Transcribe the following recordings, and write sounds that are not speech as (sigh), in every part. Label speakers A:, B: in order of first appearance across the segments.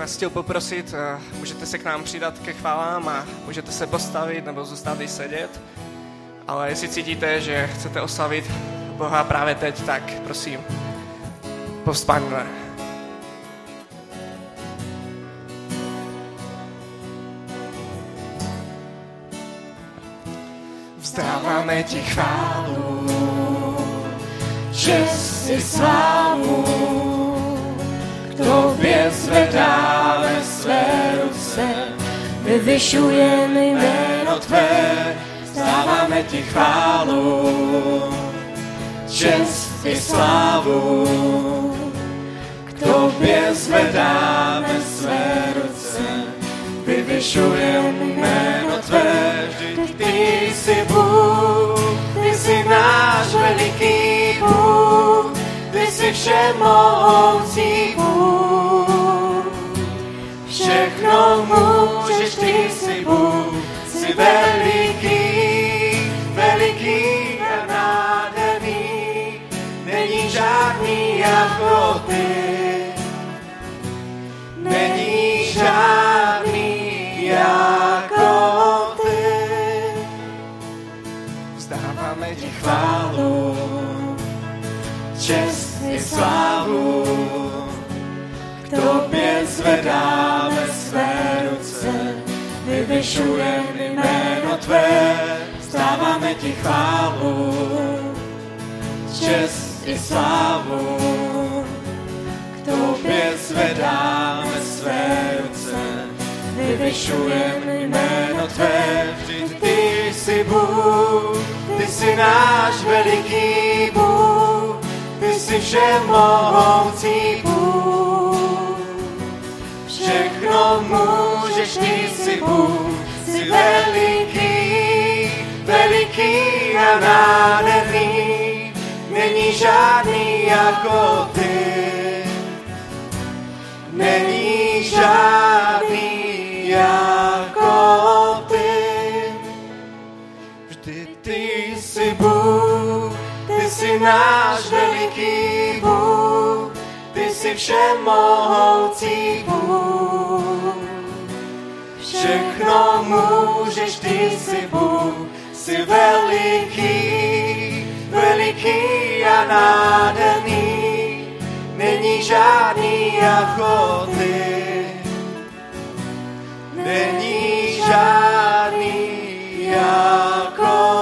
A: vás chtěl poprosit, eh, můžete se k nám přidat ke chválám a můžete se postavit nebo zůstat i sedět. Ale jestli cítíte, že chcete oslavit Boha právě teď, tak prosím, povstaňme. Vzdáváme ti chválu, čest i slávu, k tobě zvedáme své ruce, vyvyšujeme jméno tvé, vzdáváme ti chválu, čest i slávu, k tobě zvedáme své ruce, vyvyšujeme jméno tvé, vždyť ty jsi Bůh, ty jsi náš veliký Bůh, všemohoucí Bůh. Všechno můžeš, ty jsi Bůh, jsi veliký, veliký a nádherný, není žádný jako ty. Není žádný jako ty. Vzdáváme ti chválu, tobě zvedáme své ruce, vyvyšujeme jméno tvé. Vzdáváme ti chválu, čest i slávu. K tobě zvedáme své ruce, vyvyšujeme jméno tvé, vždyť ty jsi Bůh, ty jsi náš veliký Bůh, ty jsi všemohoucí Bůh. Všechno můžeš, ty jsi Bůh, jsi veliký, veliký a nádherný, není žádný jako ty. Není žádný jako ty. Vždy ty jsi Bůh, ty jsi náš veliký Bůh, ty všemohoucí Bůh. Všechno můžeš, ty jsi Bůh, jsi veliký, veliký a nádherný, není žádný jako ty. Není žádný jako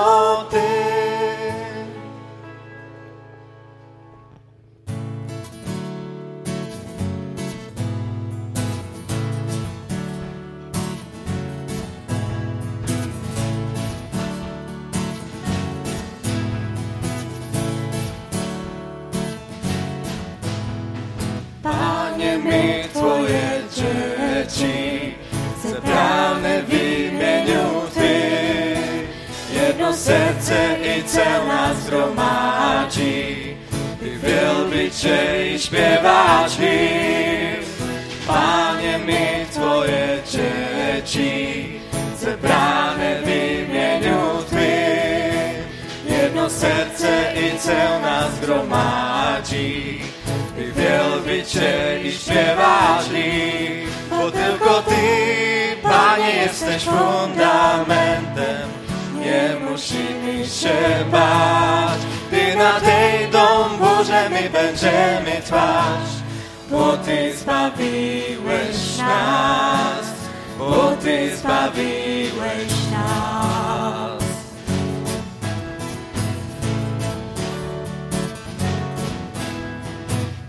A: srdce i celá zhromáží, ty vělbiče i zpěváči. Páně mi tvoje řeči, zebrané výměňu ty. Jedno srdce i celá zhromáží, ty wielbicie i śpiewaczy, bo tylko Ty, Panie, jesteś fundamentem, nie musimy się bać. Ty na tej dom Boże my będziemy trwać, bo Ty zbawiłeś nas, bo Ty zbawiłeś nas.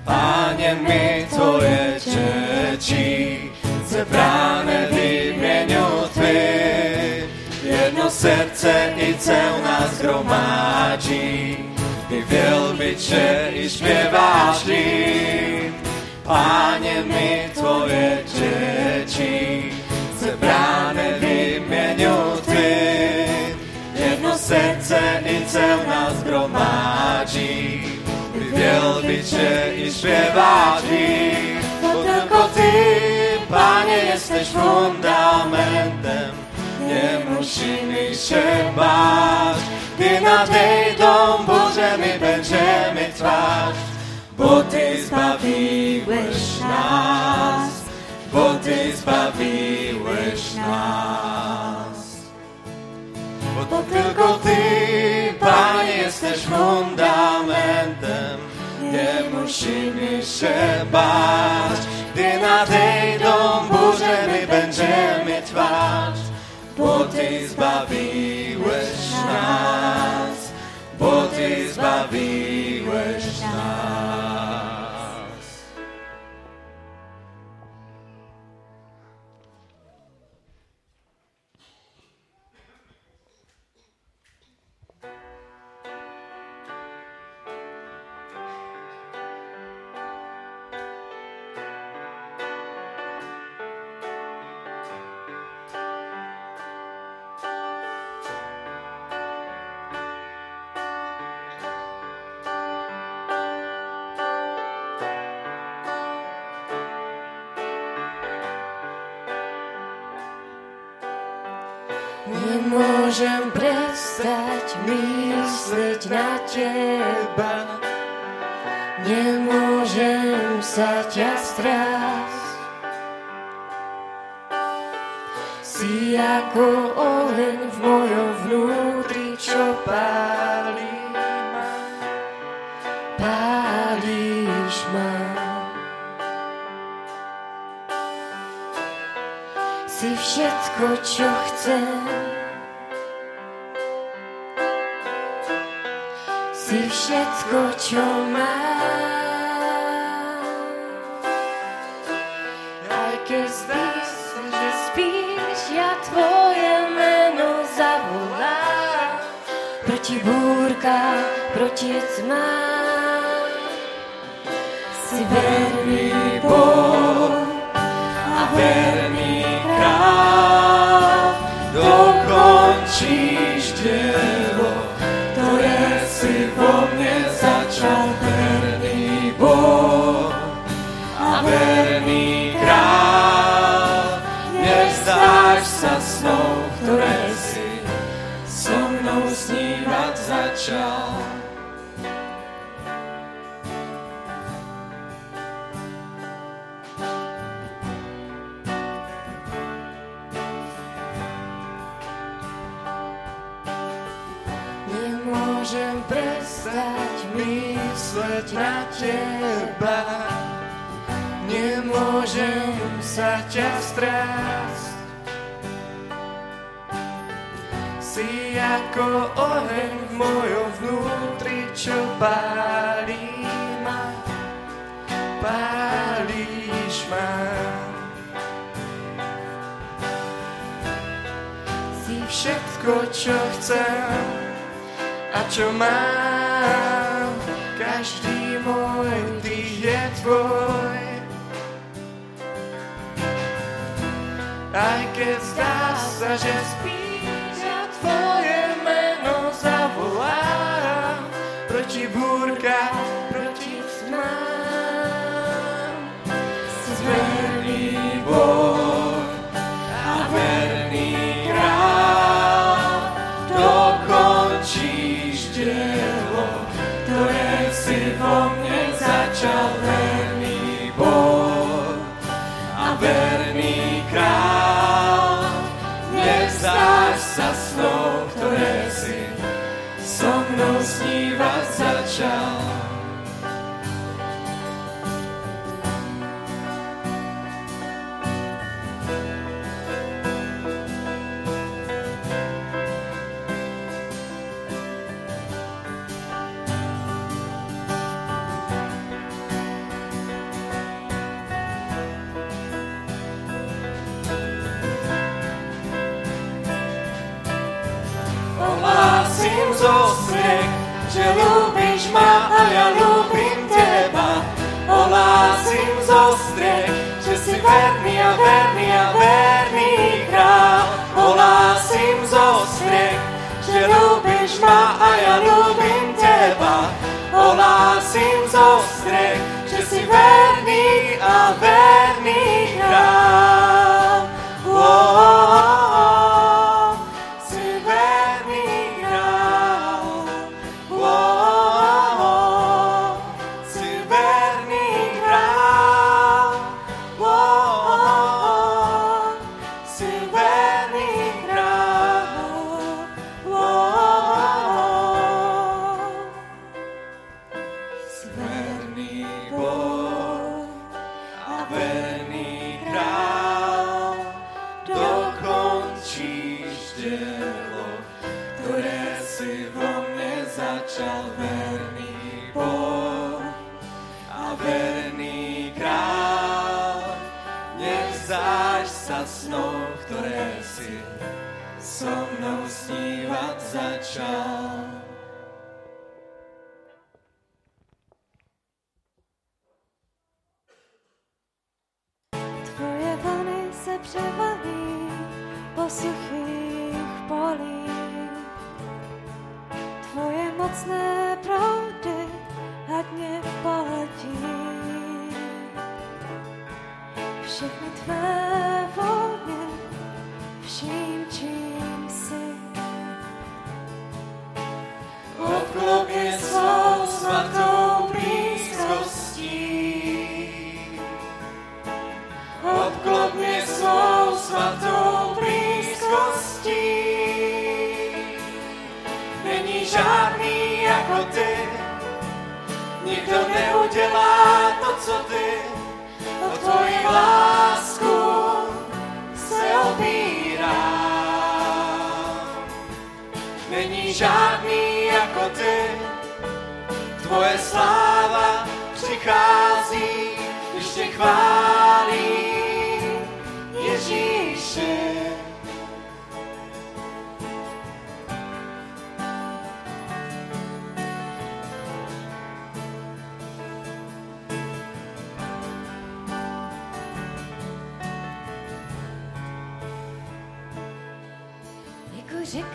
A: Panie mi Twoje dzieci, zebrane w imieniu Twym, jedno serce i cełna zgromadzi, i wielbić się i śpiewać. Panie mi Twoje dzieci, zebrane w imieniu Twym, jedno serce i cełna zgromadzi, i wielbić się i śpiewać tylko Ty, Panie, jesteś fundamentem, nie musimy się bać. Ty nad tej dom Boże my będziemy trwać, bo Ty zbawiłeś nas, bo zbavuješ nás. Bo tylko Ty, Panie, jesteś fundamentem, nie musimy się bać. Gdy nadejdą burze,
B: Nemôžem prestať mysleť na teba Nemôžem sa ťa strásť Si ako oheň v mojom vnútri, čo pálí ma Pálíš ma. Si všetko, čo chcem Si všetko, čo mám Aj keď sa, že spíš Ja tvoje meno zavolám. Proti búrkám, proti tmám. Si verný
A: Boh a verný král, dokončíš
B: Nemôžem sa ťa strásť Si ako oheň v mojom vnútri, čo pálí ma Pálíš ma Si všetko, čo chcem a čo mám, Aj keď zdá
A: Ohlásim zo striech, že ľúbiš ma a ja ľúbim teba. Ohlásim zo striech, že si verný a verný a verný král. Ohlásim zo striech, že ľúbiš ma a ja ľúbim teba. Ohlásim zo striech, že si verný a verný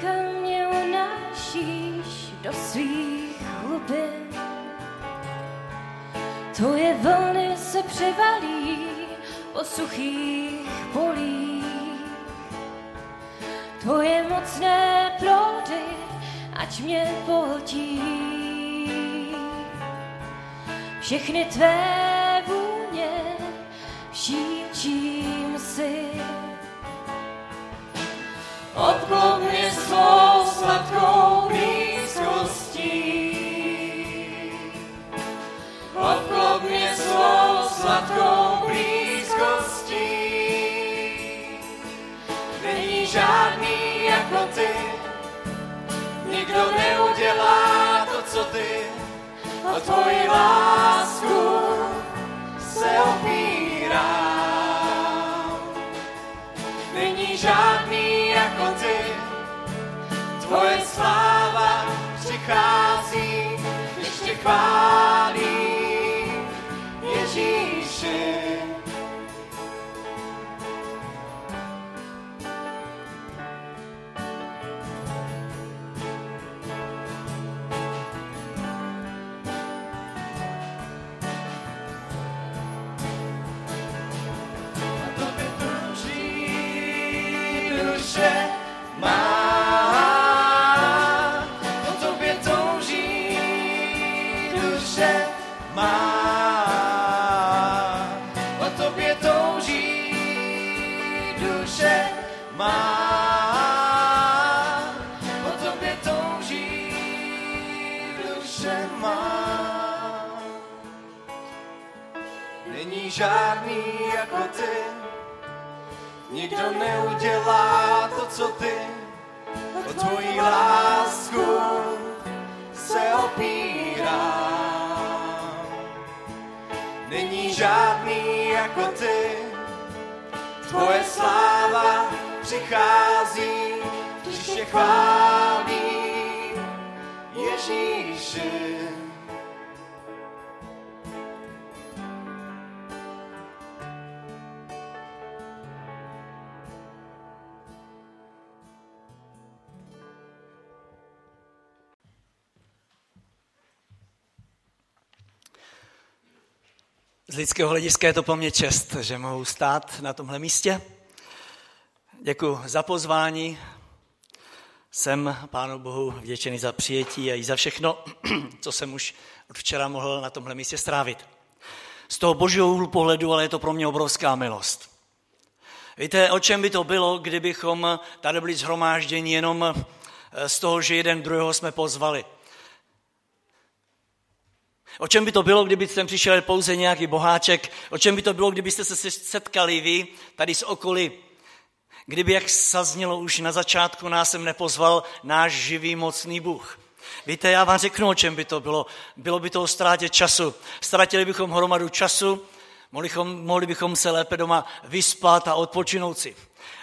B: Řeka mě unášíš do svých hlubin. Tvoje vlny se převalí po suchých polích. Tvoje mocné plody, ať mě pohltí. Všechny tvé
A: jako ty, nikdo neudělá to, co ty. O tvoji lásku se opírám. Není žádný jako ty, tvoje sláva přichází, když tě chválí Ježíši. Nikdo neudělá to, co ty. O tvoji lásku se opírám. Není žádný jako ty, tvoje sláva přichází, když tě chválí Ježíši.
C: Z lidského hlediska je to pro mě čest, že mohu stát na tomhle místě. Děkuji za pozvání. Jsem Pánu Bohu vděčený za přijetí a i za všechno, (clears throat) co jsem už od včera mohl na tomhle místě strávit. Z toho božího úhlu pohledu, ale je to pro mě obrovská milost. Víte, o čem by to bylo, kdybychom tady byli zhromážděni jenom z toho, že jeden druhého jsme pozvali. O čem by to bylo, kdyby sem přišel pouze nějaký boháček? O čem by to bylo, kdybyste se setkali vy tady z okolí? Kdyby, jak zaznělo už na začátku, nás sem nepozval náš živý mocný Bůh. Víte, já vám řeknu, o čem by to bylo. Bylo by to o ztrátě času. Ztratili bychom hromadu času, mohli bychom, mohli bychom se lépe doma vyspat a odpočinout si.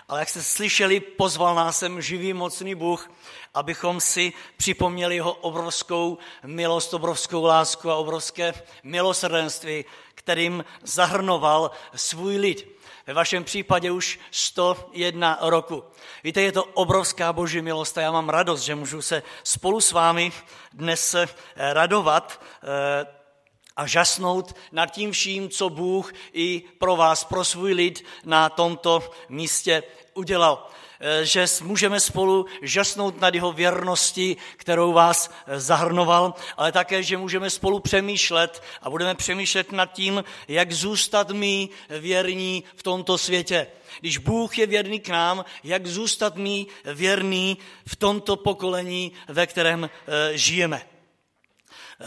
C: Ale jak jste slyšeli, pozval nás sem živý mocný Bůh, abychom si připomněli jeho obrovskou milost, obrovskou lásku a obrovské milosrdenství, kterým zahrnoval svůj lid. Ve vašem případě už 101 roku. Víte, je to obrovská boží milost a já mám radost, že můžu se spolu s vámi dnes radovat eh, a žasnout nad tím vším, co Bůh i pro vás, pro svůj lid na tomto místě udělal. Eh, že můžeme spolu žasnout nad jeho věrností, kterou vás eh, zahrnoval, ale také, že můžeme spolu přemýšlet a budeme přemýšlet nad tím, jak zůstat my věrní v tomto světě. Když Bůh je věrný k nám, jak zůstat my věrný v tomto pokolení, ve kterém eh, žijeme.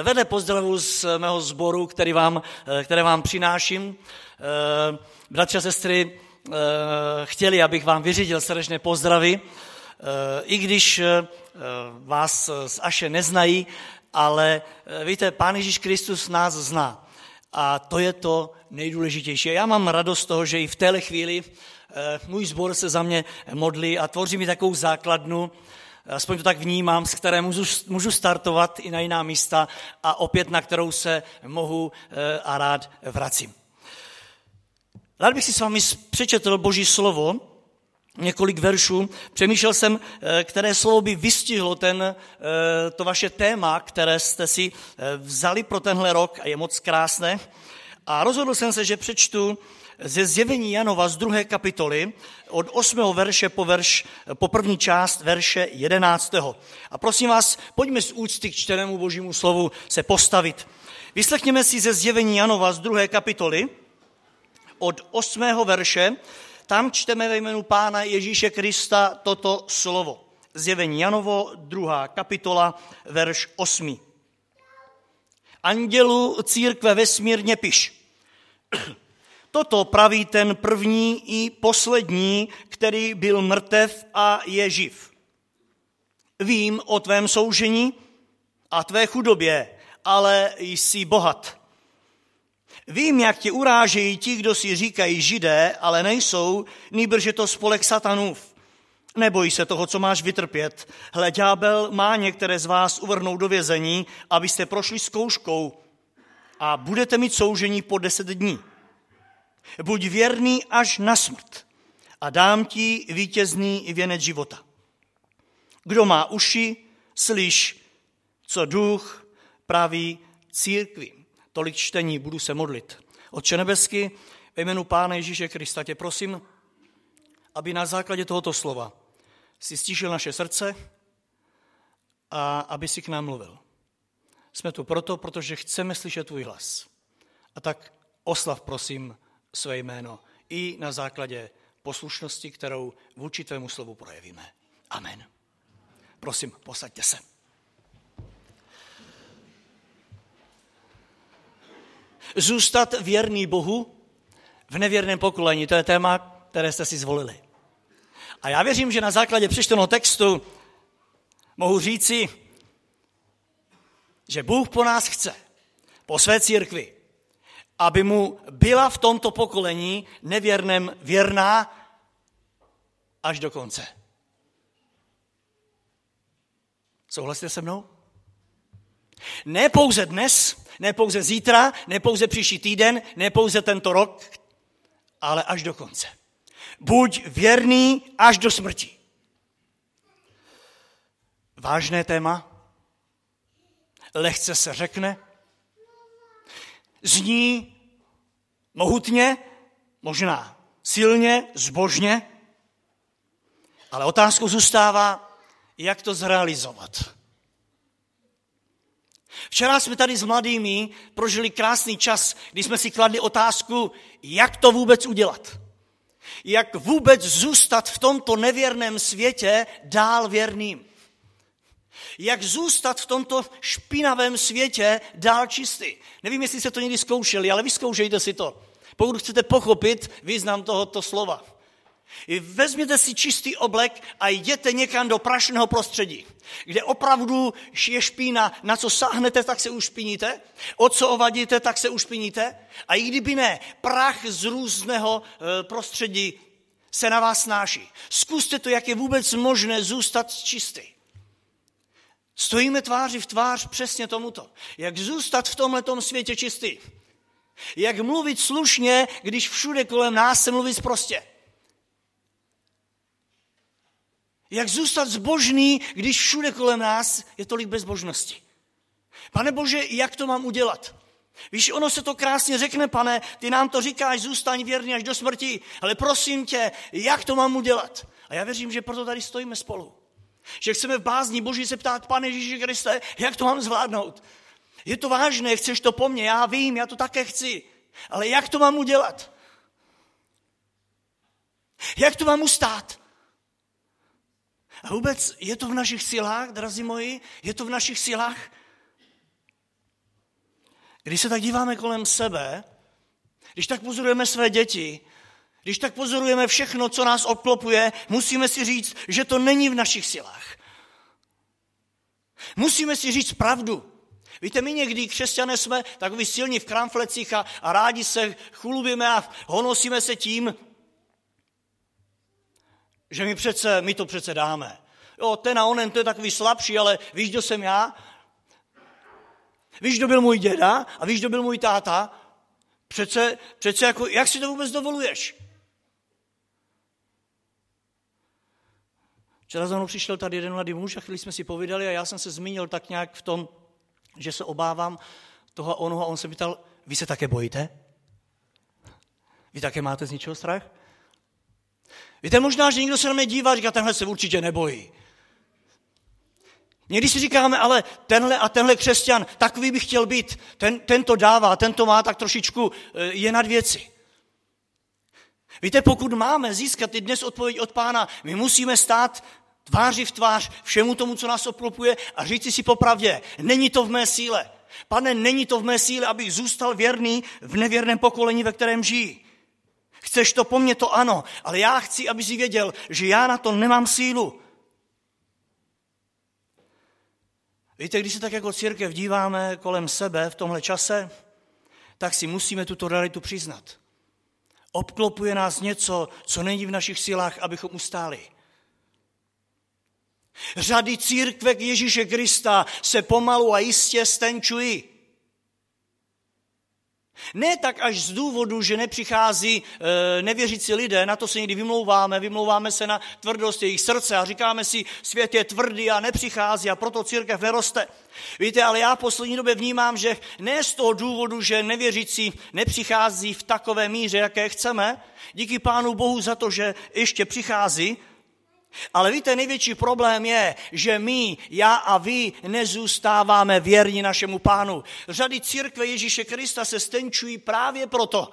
C: Vedle pozdravu z mého sboru, který vám, které vám přináším, bratři a sestry, chtěli, abych vám vyřídil srdečné pozdravy, eh, i když eh, vás z Aše neznají, ale víte, Pán Ježíš Kristus nás zná. A to je to nejdůležitější. Já mám radost z toho, že i v téhle chvíli můj sbor se za mě modlí a tvoří mi takovou základnu, aspoň to tak vnímám, s které můžu, můžu startovat i na jiná místa a opět na kterou se mohu a rád vracím. Rád bych si s vámi přečetl Boží slovo, několik veršů. Přemýšlel jsem, eh, které slovo by vystihlo ten, eh, to vaše téma, které jste si eh, vzali pro tenhle rok a je moc krásné. A rozhodl jsem se, že přečtu ze zjevení Janova z druhé kapitoly od 8. verše po, verš, po první část verše 11. A prosím vás, pojďme z úcty k čtenému božímu slovu se postavit. Vyslechněme si ze zjevení Janova z druhé kapitoly, od 8. verše, tam čteme ve jménu Pána Ježíše Krista toto slovo. Zjevení Janovo, druhá kapitola, verš 8. Andělu církve vesmírně piš. (clears throat) Toto praví ten první i poslední, který byl mrtev a je živ. Vím o tvém soužení a tvé chudobě, ale jsi bohat. Vím, jak tě urážejí ti, kdo si říkají židé, ale nejsou, nýbrž je to spolek satanův. Neboj se toho, co máš vytrpět. Hle, ďábel má některé z vás uvrhnout do vězení, abyste prošli zkouškou a budete mít soužení po deset dní. Buď věrný až na smrt a dám ti vítězný věnec života. Kdo má uši, slyš, co duch praví církvi tolik čtení, budu se modlit. Otče nebesky, ve jménu Pána Ježíše Krista tě prosím, aby na základě tohoto slova si stížil naše srdce a aby si k nám mluvil. Jsme tu proto, protože chceme slyšet tvůj hlas. A tak oslav, prosím, své jméno i na základě poslušnosti, kterou vůči tvému slovu projevíme. Amen. Prosím, posaďte se. Zůstat věrný Bohu v nevěrném pokolení, to je téma, které jste si zvolili. A já věřím, že na základě přečteného textu mohu říci, že Bůh po nás chce, po své církvi, aby mu byla v tomto pokolení nevěrném věrná až do konce. Souhlasíte se mnou? Ne pouze dnes, ne pouze zítra, ne pouze příští týden, ne pouze tento rok, ale až do konce. Buď věrný až do smrti. Vážné téma, lehce se řekne, zní mohutně, možná silně, zbožně, ale otázkou zůstává, jak to zrealizovat. Včera jsme tady s mladými prožili krásný čas, kdy jsme si kladli otázku, jak to vůbec udělat. Jak vůbec zůstat v tomto nevěrném světě dál věrným. Jak zůstat v tomto špinavém světě dál čistý. Nevím, jestli jste to někdy zkoušeli, ale vyzkoušejte si to. Pokud chcete pochopit význam tohoto slova. Vezměte si čistý oblek a jděte někam do prašného prostředí, kde opravdu je špína, na co sáhnete, tak se ušpiníte, o co ovadíte, tak se ušpiníte. A i kdyby ne, prach z různého eh, prostředí se na vás snáší. Zkuste to, jak je vůbec možné zůstat čistý. Stojíme tváři v tvář přesně tomuto. Jak zůstat v tomhletom světě čistý. Jak mluvit slušně, když všude kolem nás se mluví prostě. Jak zůstat zbožný, když všude kolem nás je tolik bezbožnosti. Pane Bože, jak to mám udělat? Víš, ono se to krásně řekne, pane, ty nám to říkáš, zůstaň věrný až do smrti, ale prosím tě, jak to mám udělat? A já věřím, že proto tady stojíme spolu. Že chceme v bázní Boží se ptát, pane Ježíši Kriste, jak to mám zvládnout? Je to vážné, chceš to po mně, já vím, já to také chci, ale jak to mám udělat? Jak to mám ustát? A vůbec je to v našich silách, drazí moji? Je to v našich silách? Když se tak díváme kolem sebe, když tak pozorujeme své děti, když tak pozorujeme všechno, co nás obklopuje, musíme si říct, že to není v našich silách. Musíme si říct pravdu. Víte, my někdy křesťané jsme takový silní v kramflecích a, a rádi se chlubíme a honosíme se tím, že my, přece, my to přece dáme. Jo, ten a onen, to je takový slabší, ale víš, kdo jsem já? Víš, kdo byl můj děda a víš, kdo byl můj táta? Přece, přece jako, jak si to vůbec dovoluješ? Včera za mnou přišel tady jeden mladý muž a chvíli jsme si povídali a já jsem se zmínil tak nějak v tom, že se obávám toho a onoho a on se ptal, vy se také bojíte? Vy také máte z ničeho strach? Víte, možná, že někdo se na mě dívá říká, tenhle se určitě nebojí. Někdy si říkáme, ale tenhle a tenhle křesťan, takový by chtěl být, ten, ten to dává, ten to má tak trošičku, eh, je nad věci. Víte, pokud máme získat i dnes odpověď od pána, my musíme stát tváři v tvář všemu tomu, co nás oplopuje a říci si popravdě, není to v mé síle. Pane, není to v mé síle, abych zůstal věrný v nevěrném pokolení, ve kterém žijí. Chceš to po mně, to ano, ale já chci, aby si věděl, že já na to nemám sílu. Víte, když se tak jako církev díváme kolem sebe v tomhle čase, tak si musíme tuto realitu přiznat. Obklopuje nás něco, co není v našich silách, abychom ustáli. Řady církve Ježíše Krista se pomalu a jistě stenčují. Ne tak až z důvodu, že nepřichází e, nevěřící lidé, na to se někdy vymlouváme, vymlouváme se na tvrdost jejich srdce a říkáme si, svět je tvrdý a nepřichází a proto církev neroste. Víte, ale já v poslední době vnímám, že ne z toho důvodu, že nevěřící nepřichází v takové míře, jaké chceme, díky Pánu Bohu za to, že ještě přichází, ale víte, největší problém je, že my, já a vy nezůstáváme věrni našemu pánu. Řady církve Ježíše Krista se stenčují právě proto,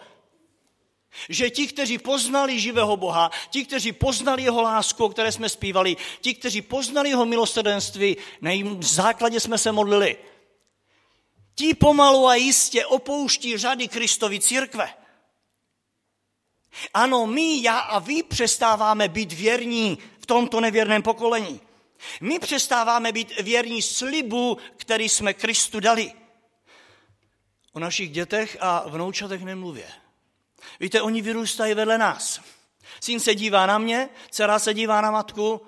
C: že ti, kteří poznali živého Boha, ti, kteří poznali jeho lásku, o které jsme zpívali, ti, kteří poznali jeho milostrdenství, na jejím základě jsme se modlili, ti pomalu a jistě opouští řady Kristovy církve. Ano, my, já a vy přestáváme být věrní tomto nevěrném pokolení. My přestáváme být věrní slibu, který jsme Kristu dali. O našich dětech a vnoučatech nemluvě. Víte, oni vyrůstají vedle nás. Syn se dívá na mě, dcera se dívá na matku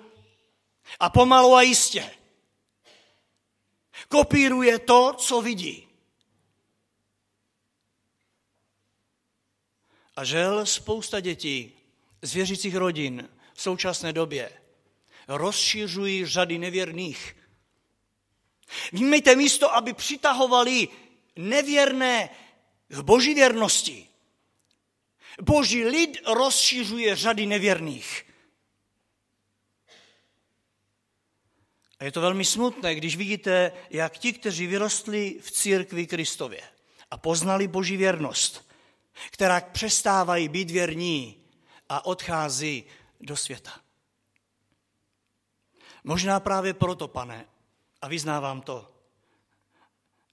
C: a pomalu a jistě kopíruje to, co vidí. A žel spousta dětí z věřících rodin v současné době rozšiřují řady nevěrných. Vnímejte místo, aby přitahovali nevěrné k boží věrnosti. Boží lid rozšiřuje řady nevěrných. A je to velmi smutné, když vidíte, jak ti, kteří vyrostli v církvi Kristově a poznali boží věrnost, která přestávají být věrní a odchází do světa. Možná právě proto, pane, a vyznávám to,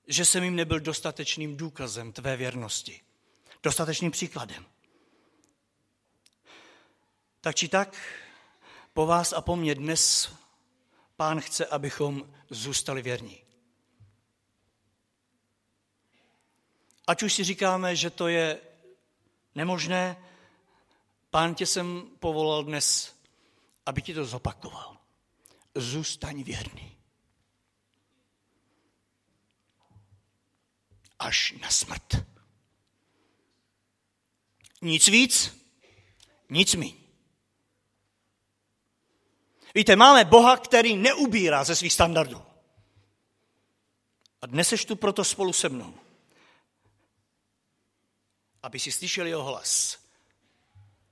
C: že jsem jim nebyl dostatečným důkazem tvé věrnosti, dostatečným příkladem. Tak či tak, po vás a po mně dnes pán chce, abychom zůstali věrní. Ať už si říkáme, že to je nemožné, pán tě jsem povolal dnes, aby ti to zopakoval. Zůstaň věrný. Až na smrt. Nic víc, nic míň. Víte, máme Boha, který neubírá ze svých standardů. A dnes seš tu proto spolu se mnou, aby si slyšeli jeho hlas.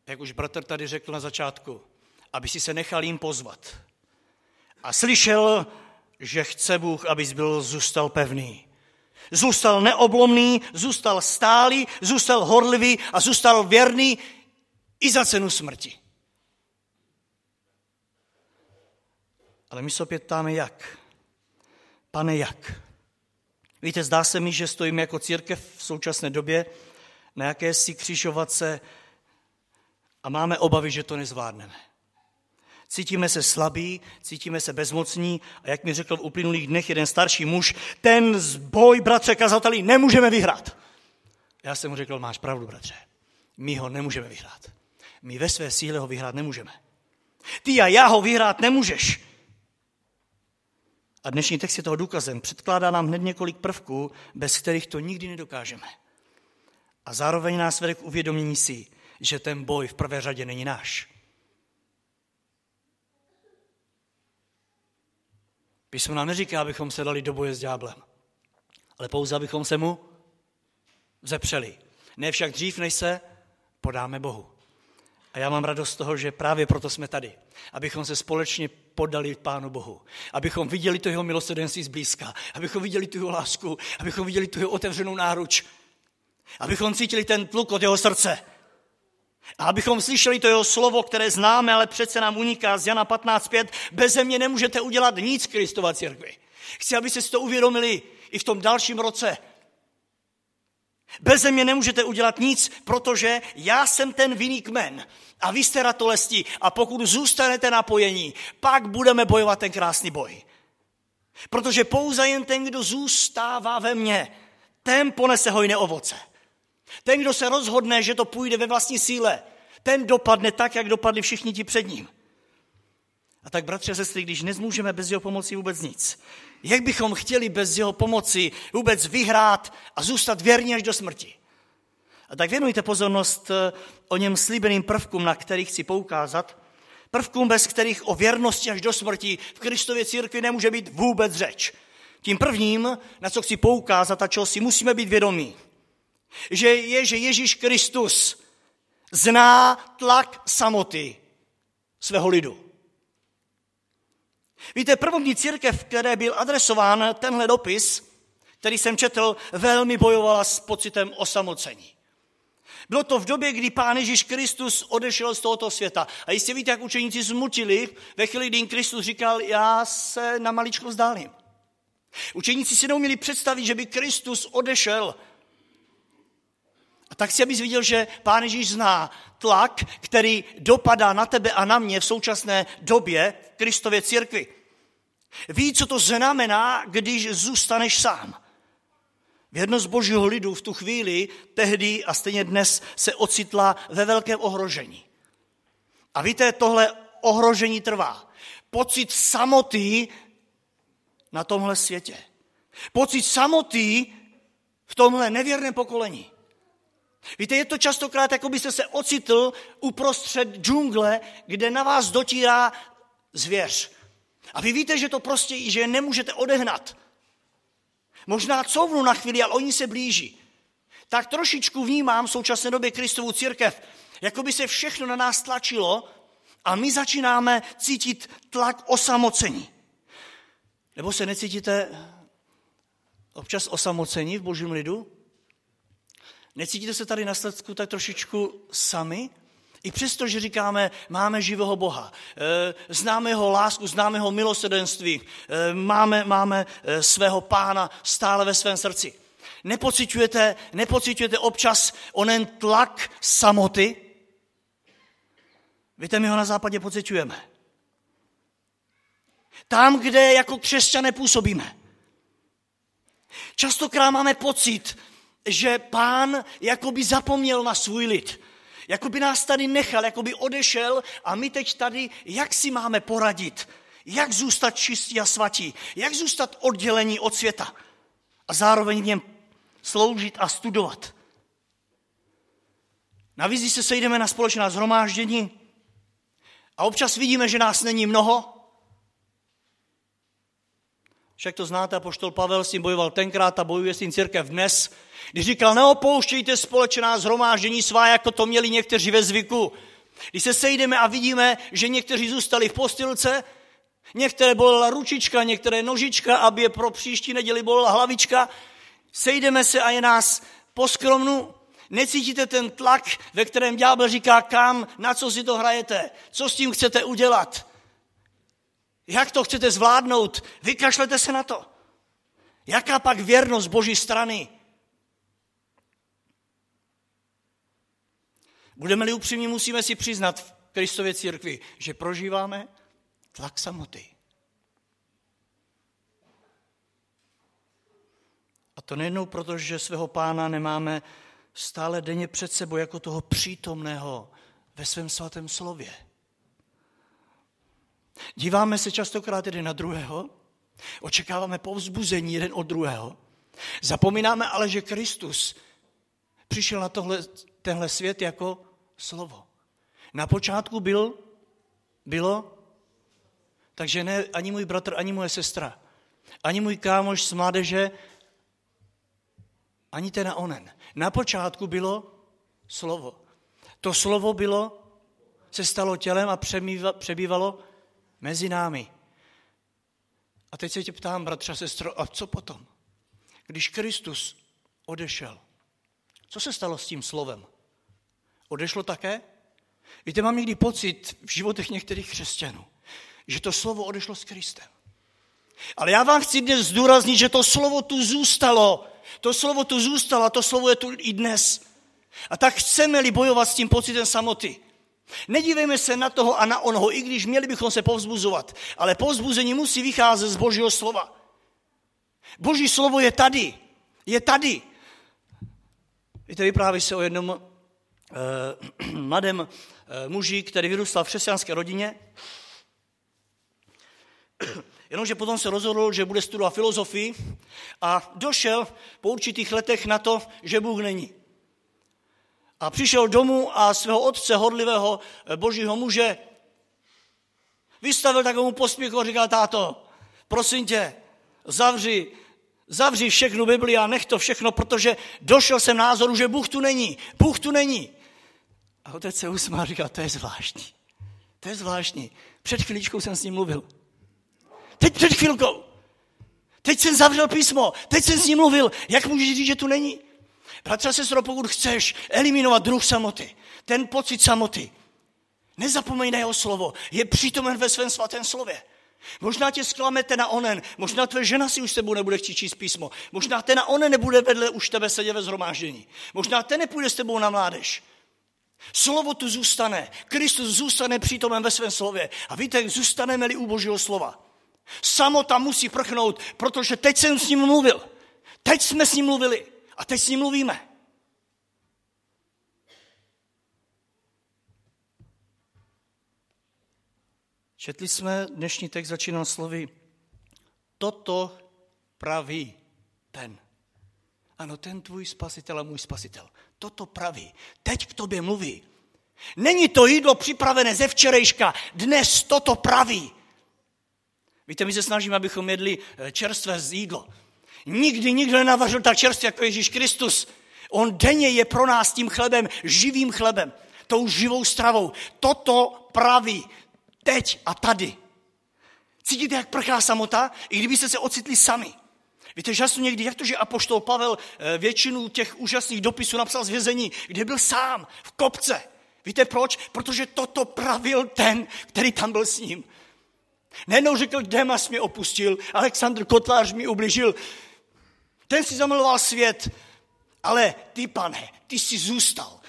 C: Jak už bratr tady řekl na začátku, aby si se nechal jim pozvat. A slyšel, že chce Bůh, abys byl zůstal pevný. Zůstal neoblomný, zůstal stálý, zůstal horlivý a zůstal věrný i za cenu smrti. Ale my se opět ptáme jak. Pane, jak? Víte, zdá se mi, že stojíme jako církev v současné době na jakési křižovatce a máme obavy, že to nezvládneme. Cítíme se slabí, cítíme se bezmocní a jak mi řekl v uplynulých dnech jeden starší muž, ten boj, bratře kazateli, nemůžeme vyhrát. Já jsem mu řekl, máš pravdu, bratře, my ho nemůžeme vyhrát. My ve své síle ho vyhrát nemůžeme. Ty a já ho vyhrát nemůžeš. A dnešní text je toho důkazem. Předkládá nám hned několik prvků, bez kterých to nikdy nedokážeme. A zároveň nás vede k uvědomění si, že ten boj v prvé řadě není náš. Písmo nám neříká, abychom se dali do boje s ďáblem, ale pouze, abychom se mu zepřeli. Ne však dřív, než se podáme Bohu. A já mám radost z toho, že právě proto jsme tady. Abychom se společně podali Pánu Bohu. Abychom viděli to jeho milosrdenství zblízka. Abychom viděli tu jeho lásku. Abychom viděli tu jeho otevřenou náruč. Abychom cítili ten tluk od jeho srdce. A abychom slyšeli to jeho slovo, které známe, ale přece nám uniká z Jana 15.5. Bez mě nemůžete udělat nic, Kristova církvi. Chci, aby se to uvědomili i v tom dalším roce. Bez mě nemůžete udělat nic, protože já jsem ten vinný kmen a vy jste ratolesti a pokud zůstanete napojení, pak budeme bojovat ten krásný boj. Protože pouze jen ten, kdo zůstává ve mně, ten ponese hojné ovoce. Ten, kdo se rozhodne, že to půjde ve vlastní síle, ten dopadne tak, jak dopadli všichni ti před ním. A tak, bratře a sestry, když nezmůžeme bez jeho pomoci vůbec nic, jak bychom chtěli bez jeho pomoci vůbec vyhrát a zůstat věrní až do smrti? A tak věnujte pozornost eh, o něm slíbeným prvkům, na kterých chci poukázat, prvkům, bez kterých o věrnosti až do smrti v Kristově církvi nemůže být vůbec řeč. Tím prvním, na co chci poukázat a čeho si musíme být vědomí, že je, že Ježíš Kristus zná tlak samoty svého lidu. Víte, první církev, které byl adresován tenhle dopis, který jsem četl, velmi bojovala s pocitem osamocení. Bylo to v době, kdy Pán Ježíš Kristus odešel z tohoto světa. A jistě víte, jak učeníci zmutili ve chvíli, kdy jim Kristus říkal, já se na maličko vzdálím. Učeníci si neuměli představit, že by Kristus odešel. A tak si, abys viděl, že Pán Ježíš zná tlak, který dopadá na tebe a na mě v současné době v Kristově církvi. Ví, co to znamená, když zůstaneš sám. Věrnost božího lidu v tu chvíli, tehdy a stejně dnes se ocitla ve velkém ohrožení. A víte, tohle ohrožení trvá. Pocit samoty na tomhle světě. Pocit samoty v tomhle nevěrném pokolení. Víte, je to častokrát, jako byste se ocitl uprostřed džungle, kde na vás dotírá zvěř. A vy víte, že to prostě, že je nemůžete odehnat. Možná couvnu na chvíli, ale oni se blíží. Tak trošičku vnímám v současné době Kristovu církev, jako by se všechno na nás tlačilo a my začínáme cítit tlak osamocení. Nebo se necítíte občas osamocení v božím lidu? Necítíte se tady na Sledsku tak trošičku sami? I přesto, že říkáme, máme živého Boha, eh, známe jeho lásku, známe jeho milosrdenství, eh, máme, máme eh, svého pána stále ve svém srdci. Nepocitujete, nepocitujete občas onen tlak samoty? Víte, my ho na západě pocitujeme. Tam, kde jako křesťané působíme. Častokrát máme pocit, že pán jakoby zapomněl na svůj lid. Jakoby nás tady nechal, jakoby odešel a my teď tady, jak si máme poradit? Jak zůstat čistí a svatí? Jak zůstat oddělení od světa? A zároveň v něm sloužit a studovat. Navíc, když se sejdeme na společná zhromáždění a občas vidíme, že nás není mnoho, však to znáte, apoštol Pavel s tím bojoval tenkrát a bojuje s tím církev dnes, když říkal, neopouštějte společná zhromáždění svá, jako to měli někteří ve zvyku. Když se sejdeme a vidíme, že někteří zůstali v postilce, některé bolela ručička, některé nožička, aby je pro příští neděli bolela hlavička, sejdeme se a je nás poskromnu, necítíte ten tlak, ve kterém ďábel říká, kam, na co si to hrajete, co s tím chcete udělat. Jak to chcete zvládnout? Vykašlete se na to. Jaká pak věrnost Boží strany? Budeme-li upřímní, musíme si přiznat v Kristově církvi, že prožíváme tlak samoty. A to nejednou proto, že svého pána nemáme stále denně před sebou jako toho přítomného ve svém svatém slově. Díváme se častokrát jeden na druhého, očekáváme povzbuzení jeden od druhého. Zapomínáme ale, že Kristus přišel na tohle, tenhle svět jako slovo. Na počátku byl, bylo, takže ne ani můj bratr, ani moje sestra, ani můj kámoš z mládeže, ani ten onen. Na počátku bylo slovo. To slovo bylo, se stalo tělem a přebývalo mezi námi. A teď se tě ptám, bratře a sestro, a co potom? Když Kristus odešel, co se stalo s tím slovem? Odešlo také? Víte, mám někdy pocit v životech některých křesťanů, že to slovo odešlo s Kristem. Ale já vám chci dnes zdůraznit, že to slovo tu zůstalo. To slovo tu zůstalo a to slovo je tu i dnes. A tak chceme-li bojovat s tím pocitem samoty, Nedívejme se na toho a na onoho, i když měli bychom se povzbuzovat. Ale povzbuzení musí vycházet z Božího slova. Boží slovo je tady. Je tady. Víte, vypráví se o jednom (clears throat) mladém eh, muži, který vyrůstal v křesťanské rodině. (clears throat) Jenomže potom se rozhodl, že bude studovat filozofii a došel po určitých letech na to, že Bůh není. A přišel domů a svého otce, hodlivého eh, božího muže, vystavil takovému pospěchu a říkal, táto, prosím tě, zavři, zavři všechnu Bibli a nech to všechno, protože došel jsem názoru, že Bůh tu není. Bůh tu není. A otec se usmál a říkal, to je zvláštní. To je zvláštní. Před chvíličkou jsem s ním mluvil. Teď před chvilkou. Teď jsem zavřel písmo. Teď jsem s ním mluvil. Jak můžeš říct, že tu není? Bratře sestro, pokud chceš eliminovat druh samoty, ten pocit samoty, nezapomeň na jeho slovo. Je přítomen ve svém svatém slově. Možná tě zklamete na onen, možná tvé žena si už tebou nebude chtít číst písmo, možná ten na onen nebude vedle už tebe sedět ve zhromáždění, možná ten nepůjde s tebou na mládež. Slovo tu zůstane, Kristus zůstane přítomen ve svém slově. A víte, zůstaneme-li u Božího slova. Samota musí prchnout, protože teď jsem s ním mluvil. Teď jsme s ním mluvili. A teď s ním mluvíme. Četli jsme dnešní text, začínal slovy Toto praví ten. Ano, ten tvůj spasitel a můj spasitel. Toto praví. Teď k tobě mluví. Není to jídlo připravené ze včerejška. Dnes toto praví. Víte, my se snažíme, abychom jedli eh, čerstvé jídlo. Nikdy nikdo nenavařil tak čerstvě jako Ježíš Kristus. On denně je pro nás tím chlebem, živým chlebem, tou živou stravou. Toto praví teď a tady. Cítíte, jak prchá samota, i kdybyste se ocitli sami. Víte, žasnu někdy, jak to, že apoštol Pavel eh, většinu těch úžasných dopisů napsal z vězení, kde byl sám, v kopce. Víte proč? Protože toto pravil ten, který tam byl s ním. Nejednou řekl, Demas mě opustil, Aleksandr Kotlář mi ubližil, ten si zamiloval svět, ale ty, pane, ty jsi zůstal.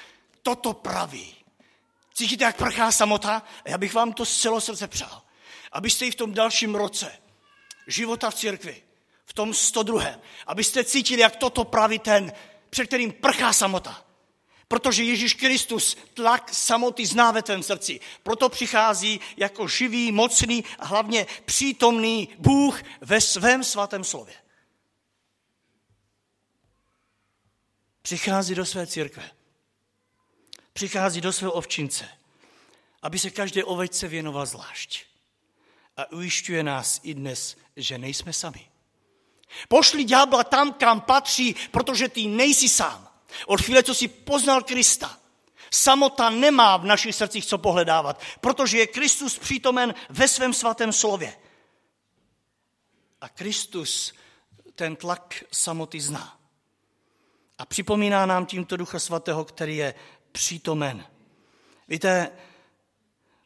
C: Toto praví. Cítíte, jak prchá samota? Já bych vám to z celého srdce přál. Abyste i v tom dalším roce života v církvi, v tom 102. Abyste cítili, jak toto praví ten, před kterým prchá samota. Protože Ježíš Kristus tlak samoty zná ve tvém srdci. Proto přichází jako živý, mocný a hlavně přítomný Bůh ve svém svatém slově. Přichází do své církve. Přichází do svého ovčince, aby se každé ovečce věnoval zvlášť. A ujišťuje nás i dnes, že nejsme sami. Pošli ďábla tam, kam patří, protože ty nejsi sám. Od chvíle, co si poznal Krista, samota nemá v našich srdcích co pohledávat, protože je Kristus přítomen ve svém svatém slově. A Kristus ten tlak samoty zná. A připomíná nám tímto Ducha Svatého, který je přítomen. Víte,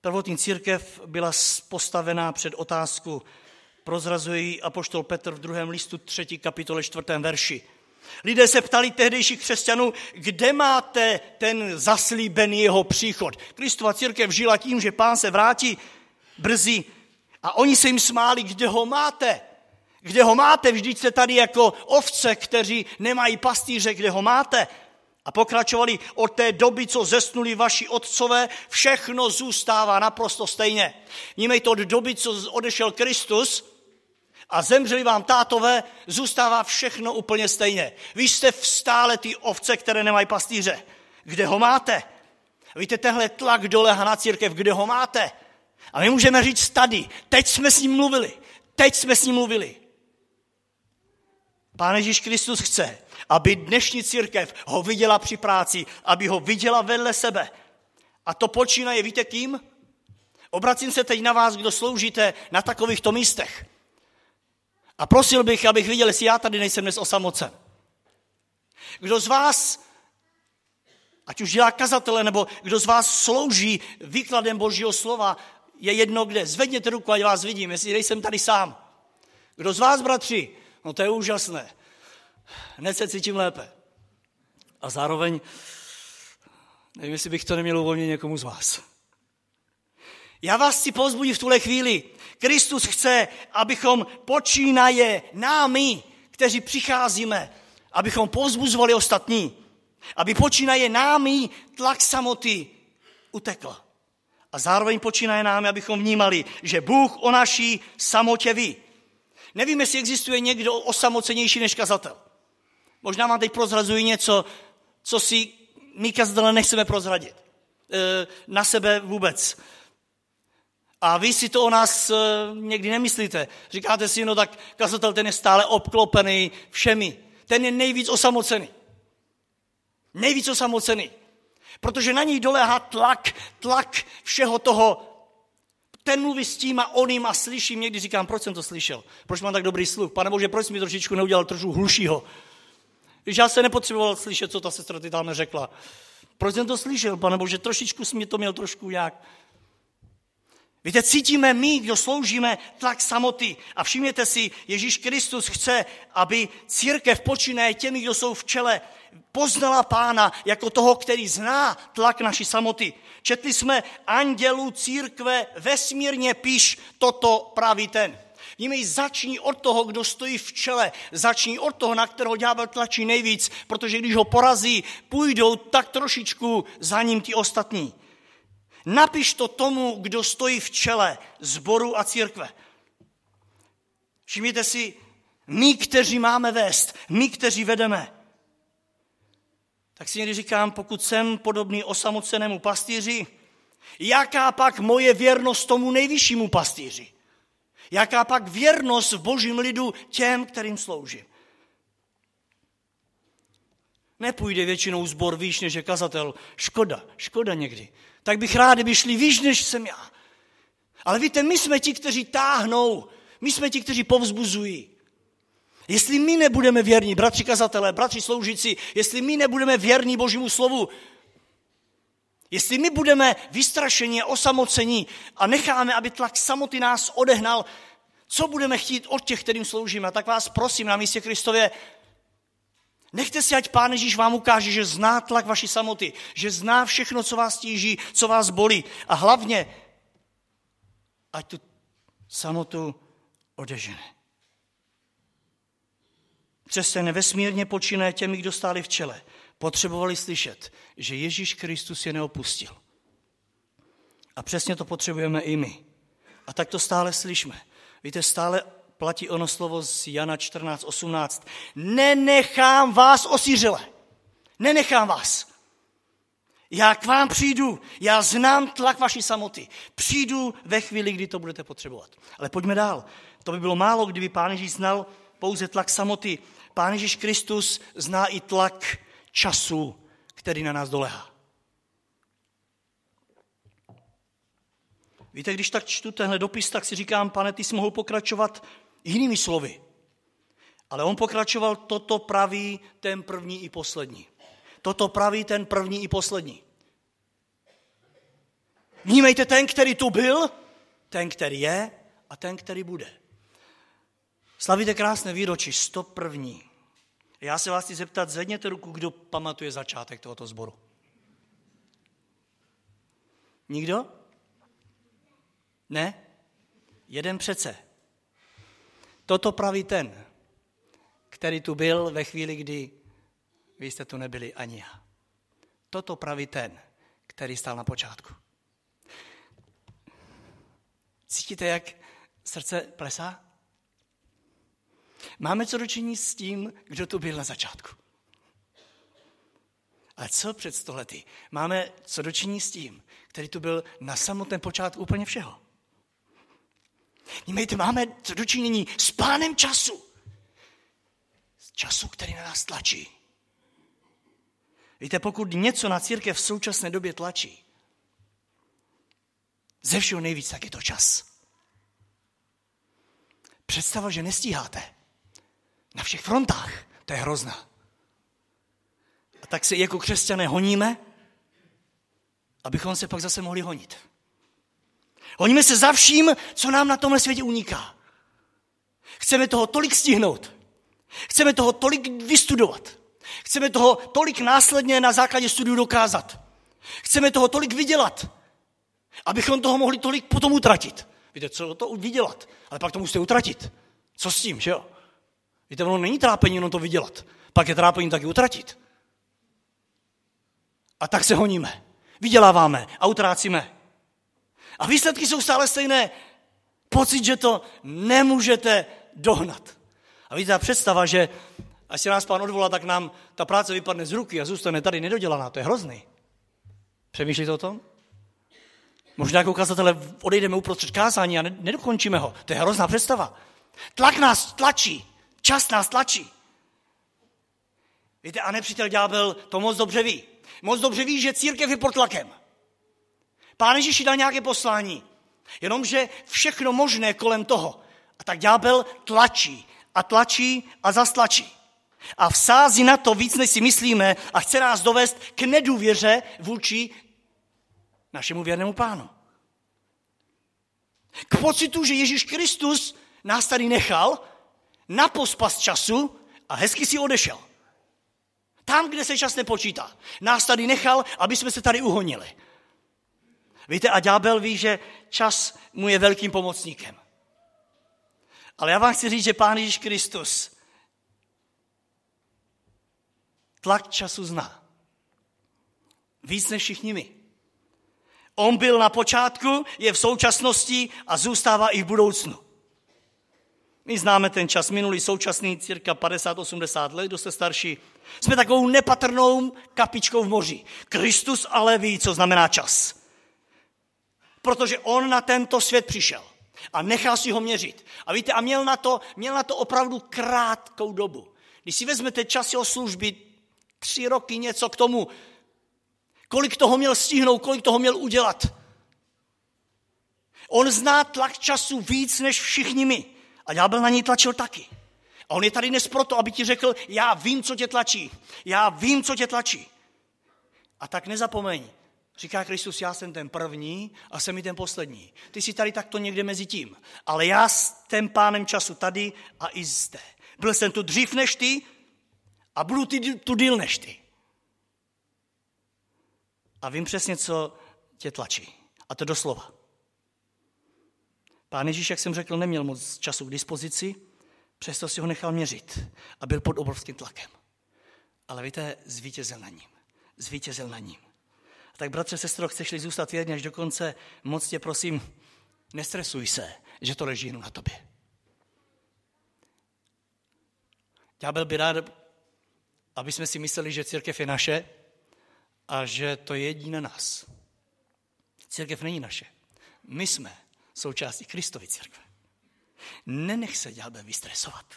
C: prvotní církev byla postavená před otázku, prozrazuje ji apoštol Petr v druhém listu třetí kapitole čtvrtém verši. Lidé se ptali tehdejších křesťanů, kde máte ten zaslíbený jeho příchod. Kristova církev žila tím, že pán se vrátí brzy a oni se jim smáli, kde ho máte. Kde ho máte? Vždyť jste tady jako ovce, kteří nemají pastýře, kde ho máte. A pokračovali od té doby, co zesnuli vaši otcové, všechno zůstává naprosto stejně. Nímej od doby, co odešel Kristus, a zemřeli vám tátové, zůstává všechno úplně stejně. Vy jste stále ty ovce, které nemají pastýře. Kde ho máte? Víte, tenhle tlak dolehá na církev, kde ho máte? A my můžeme říct tady, teď jsme s ním mluvili, teď jsme s ním mluvili. Pán Ježíš Kristus chce, aby dnešní církev ho viděla při práci, aby ho viděla vedle sebe. A to počínaje, víte kým? Obracím se teď na vás, kdo sloužíte na takovýchto místech. A prosil bych, abych viděl, jestli já tady nejsem dnes osamocen. Kdo z vás, ať už dělá kazatele, nebo kdo z vás slouží výkladem Božího slova, je jedno kde. Zvedněte ruku, ať vás vidím, jestli nejsem tady sám. Kdo z vás, bratři, no to je úžasné. Hned se cítím lépe. A zároveň, nevím, jestli bych to neměl uvolnit někomu z vás. Já vás chci pozbudit v tuhle chvíli. Kristus chce, abychom počínaje námi, kteří přicházíme, abychom pozbuzovali ostatní. Aby počínaje námi tlak samoty utekl. A zároveň počínaje námi, abychom vnímali, že Bůh o naší samotě ví. Nevím, jestli existuje někdo osamocenější než kazatel. Možná vám teď prozrazuji něco, co si my kazatele nechceme prozradit. E, na sebe vůbec. A vy si to o nás e, někdy nemyslíte. Říkáte si, no tak kazatel ten je stále obklopený všemi. Ten je nejvíc osamocený. Nejvíc osamocený. Protože na něj doléhá tlak, tlak všeho toho. Ten mluví s tím a oným a slyším. Někdy říkám, proč jsem to slyšel? Proč mám tak dobrý sluch? Pane Bože, proč jsi mi trošičku neudělal trošku hlušího? Když já se nepotřeboval slyšet, co ta sestra ty tam řekla. Proč jsem to slyšel, pane Bože, trošičku jsi mi to měl trošku nějak Víte, cítíme my, kdo sloužíme, tlak samoty. A všimněte si, Ježíš Kristus chce, aby církev počínaje těmi, kdo jsou v čele, poznala pána jako toho, který zná tlak naší samoty. Četli jsme andělu církve vesmírně píš toto praví ten. Vnímej, začni od toho, kdo stojí v čele, začni od toho, na kterého ďábel tlačí nejvíc, protože když ho porazí, půjdou tak trošičku za ním ti ostatní. Napiš to tomu, kdo stojí v čele zboru a církve. Všimněte si, my, kteří máme vést, my, kteří vedeme, tak si někdy říkám, pokud jsem podobný osamocenému pastýři, jaká pak moje věrnost tomu nejvyššímu pastýři? Jaká pak věrnost v božím lidu těm, kterým sloužím? Nepůjde většinou zbor výš než je kazatel. Škoda, škoda někdy tak bych rád, kdyby šli výš, než jsem já. Ale víte, my jsme ti, kteří táhnou, my jsme ti, kteří povzbuzují. Jestli my nebudeme věrní, bratři kazatelé, bratři sloužící, jestli my nebudeme věrní Božímu slovu, jestli my budeme vystrašení osamocení a necháme, aby tlak samoty nás odehnal, co budeme chtít od těch, kterým sloužíme? Tak vás prosím na místě Kristově, Nechte si, ať Pán Ježíš vám ukáže, že zná tlak vaší samoty, že zná všechno, co vás tíží, co vás bolí. A hlavně, ať tu samotu odežene. Přes ten vesmírně počínaje těmi, kdo stáli v čele, potřebovali slyšet, že Ježíš Kristus je neopustil. A přesně to potřebujeme i my. A tak to stále slyšme. Víte, stále platí ono slovo z Jana 14, 18. Nenechám vás osířele. Nenechám vás. Já k vám přijdu, já znám tlak vaší samoty. Přijdu ve chvíli, kdy to budete potřebovat. Ale pojďme dál. To by bylo málo, kdyby Pán Ježíš znal pouze tlak samoty. Pán Ježíš Kristus zná i tlak času, který na nás dolehá. Víte, když tak čtu tenhle dopis, tak si říkám, pane, ty jsi mohl pokračovat jinými slovy. Ale on pokračoval, toto praví ten první i poslední. Toto praví ten první i poslední. Vnímejte ten, který tu byl, ten, který je a ten, který bude. Slavíte krásné výročí, 101. Já se vás chci zeptat, zvedněte ruku, kdo pamatuje začátek tohoto sboru. Nikdo? Ne? Jeden přece. Toto praví ten, který tu byl ve chvíli, kdy vy jste tu nebyli ani já. Toto praví ten, který stál na počátku. Cítíte, jak srdce plesá? Máme co dočení s tím, kdo tu byl na začátku. Ale co před stolety? Máme co dočení s tím, který tu byl na samotném počátku úplně všeho. Vnímejte, máme co dočinění s pánem času. S času, který na nás tlačí. Víte, pokud něco na církev v současné době tlačí, ze všeho nejvíc, tak je to čas. Představa, že nestíháte na všech frontách, to je hrozná. A tak se jako křesťané honíme, abychom se pak zase mohli honit. Honíme se za vším, co nám na tomhle světě uniká. Chceme toho tolik stihnout. Chceme toho tolik vystudovat. Chceme toho tolik následně na základě studiu dokázat. Chceme toho tolik vydělat, abychom toho mohli tolik potom utratit. Víte, co to vydělat? Ale pak to musíte utratit. Co s tím, že jo? Víte, ono není trápení jenom to vydělat. Pak je trápení taky utratit. A tak se honíme. Vyděláváme a utrácíme. A výsledky jsou stále stejné. Pocit, že to nemůžete dohnat. A víte, ta představa, že až se nás pán odvolá, tak nám ta práce vypadne z ruky a zůstane tady nedodělaná. To je hrozný. Přemýšlíte o tom? Možná jako ukazatele odejdeme uprostřed kázání a nedokončíme ho. To je hrozná představa. Tlak nás tlačí. Čas nás tlačí. Víte, a nepřítel ďábel to moc dobře ví. Moc dobře ví, že církev je pod tlakem. Pán Ježíš dal nějaké poslání, jenomže všechno možné kolem toho. A tak ďábel tlačí a tlačí a zastlačí. A vsází na to víc, než si myslíme a chce nás dovést k nedůvěře vůči našemu věrnému pánu. K pocitu, že Ježíš Kristus nás tady nechal na pospas času a hezky si odešel. Tam, kde se čas nepočítá. Nás tady nechal, aby jsme se tady uhonili. Víte, a ďábel ví, že čas mu je velkým pomocníkem. Ale já vám chci říct, že Pán Ježíš Kristus tlak času zná. Víc než všichni my. On byl na počátku, je v současnosti a zůstává i v budoucnu. My známe ten čas minulý, současný, cirka 50-80 let, kdo jste starší. Jsme takovou nepatrnou kapičkou v moři. Kristus ale ví, co znamená čas. Protože on na tento svět přišel a nechal si ho měřit. A víte, a měl na to, měl na to opravdu krátkou dobu. Když si vezmete čas jeho služby, tři roky něco k tomu, kolik toho měl stihnout, kolik toho měl udělat. On zná tlak času víc než všichni my. A ďábel na něj tlačil taky. A on je tady dnes proto, aby ti řekl, já vím, co tě tlačí. Já vím, co tě tlačí. A tak nezapomeň, říká Kristus, já jsem ten první a jsem i ten poslední. Ty jsi tady takto někde mezi tím. Ale já jsem pánem času tady a i zde. Byl jsem tu dřív než ty A budu ty, tu díl než ty. A vím přesně, co tě tlačí. A to doslova. Pán Ježíš, jak jsem řekl, neměl moc času k dispozici, přesto si ho nechal měřit a byl pod obrovským tlakem. Ale víte, zvítězil na ním. Zvítězil na ním. A tak bratře, sestro, chceš-li zůstat věrně až do konce, moc tě prosím, nestresuj se, že to leží jenom na tobě. byl by rád, aby jsme si mysleli, že církev je naše a že to je jediné nás. Církev není naše. My jsme součástí Kristovy církve. Nenech se ďábel vystresovat.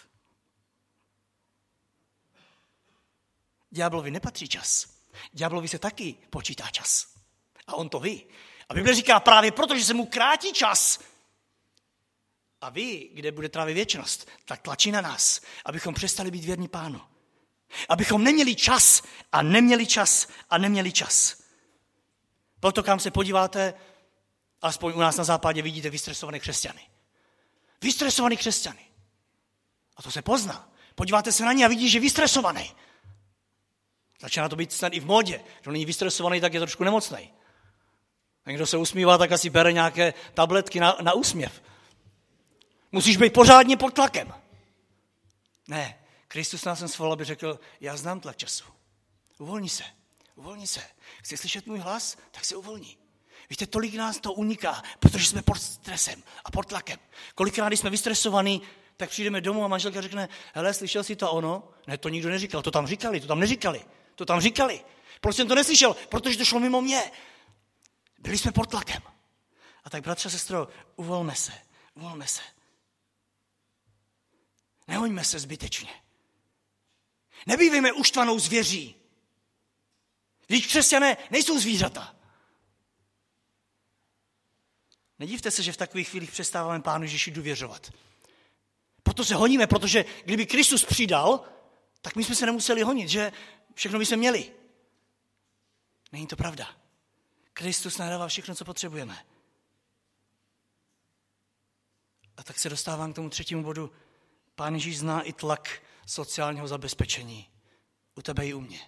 C: Ďáblovi nepatří čas. Ďáblovi se taky počítá čas. A on to ví. A Bible říká právě proto, že se mu krátí čas. A vy, kde bude trávit věčnost, tak tlačí na nás, abychom přestali být věrní pánu. Abychom neměli čas a neměli čas a neměli čas. Proto, kam se podíváte, aspoň u nás na západě vidíte vystresované křesťany. Vystresovaný křesťany. A to se pozná. Podíváte se na ně a vidíte, že je vystresovaný. Začíná to být snad i v modě. Kdo není vystresovaný, tak je trošku nemocný. A kdo se usmívá, tak asi bere nějaké tabletky na, na úsměv. Musíš být pořádně pod tlakem. Ne, Kristus nás sem svolal, aby řekl, já znám tlak času. Uvolni se, uvolni se. Chci slyšet můj hlas? Tak se uvolni. Víte, tolik nás to uniká, protože jsme pod stresem a pod tlakem. Kolikrát, když jsme vystresovaní, tak přijdeme domů a manželka řekne, hele, slyšel jsi to ono? Ne, to nikdo neříkal, to tam říkali, to tam neříkali. To tam říkali. Proč jsem to neslyšel? Protože to šlo mimo mě. Byli jsme pod tlakem. A tak, bratře a sestro, uvolme se, uvolme se. Nehoňme se zbytečně. Nebývejme uštvanou zvěří. Když křesťané nejsou zvířata. Nedívte se, že v takových chvílích přestáváme Pánu Ježíši důvěřovat. Proto se honíme, protože kdyby Kristus přidal, tak my jsme se nemuseli honit, že všechno by se měli. Není to pravda. Kristus nadává všechno, co potřebujeme. A tak se dostávám k tomu třetímu bodu. Pán Ježíš zná i tlak sociálního zabezpečení. U tebe i u mě.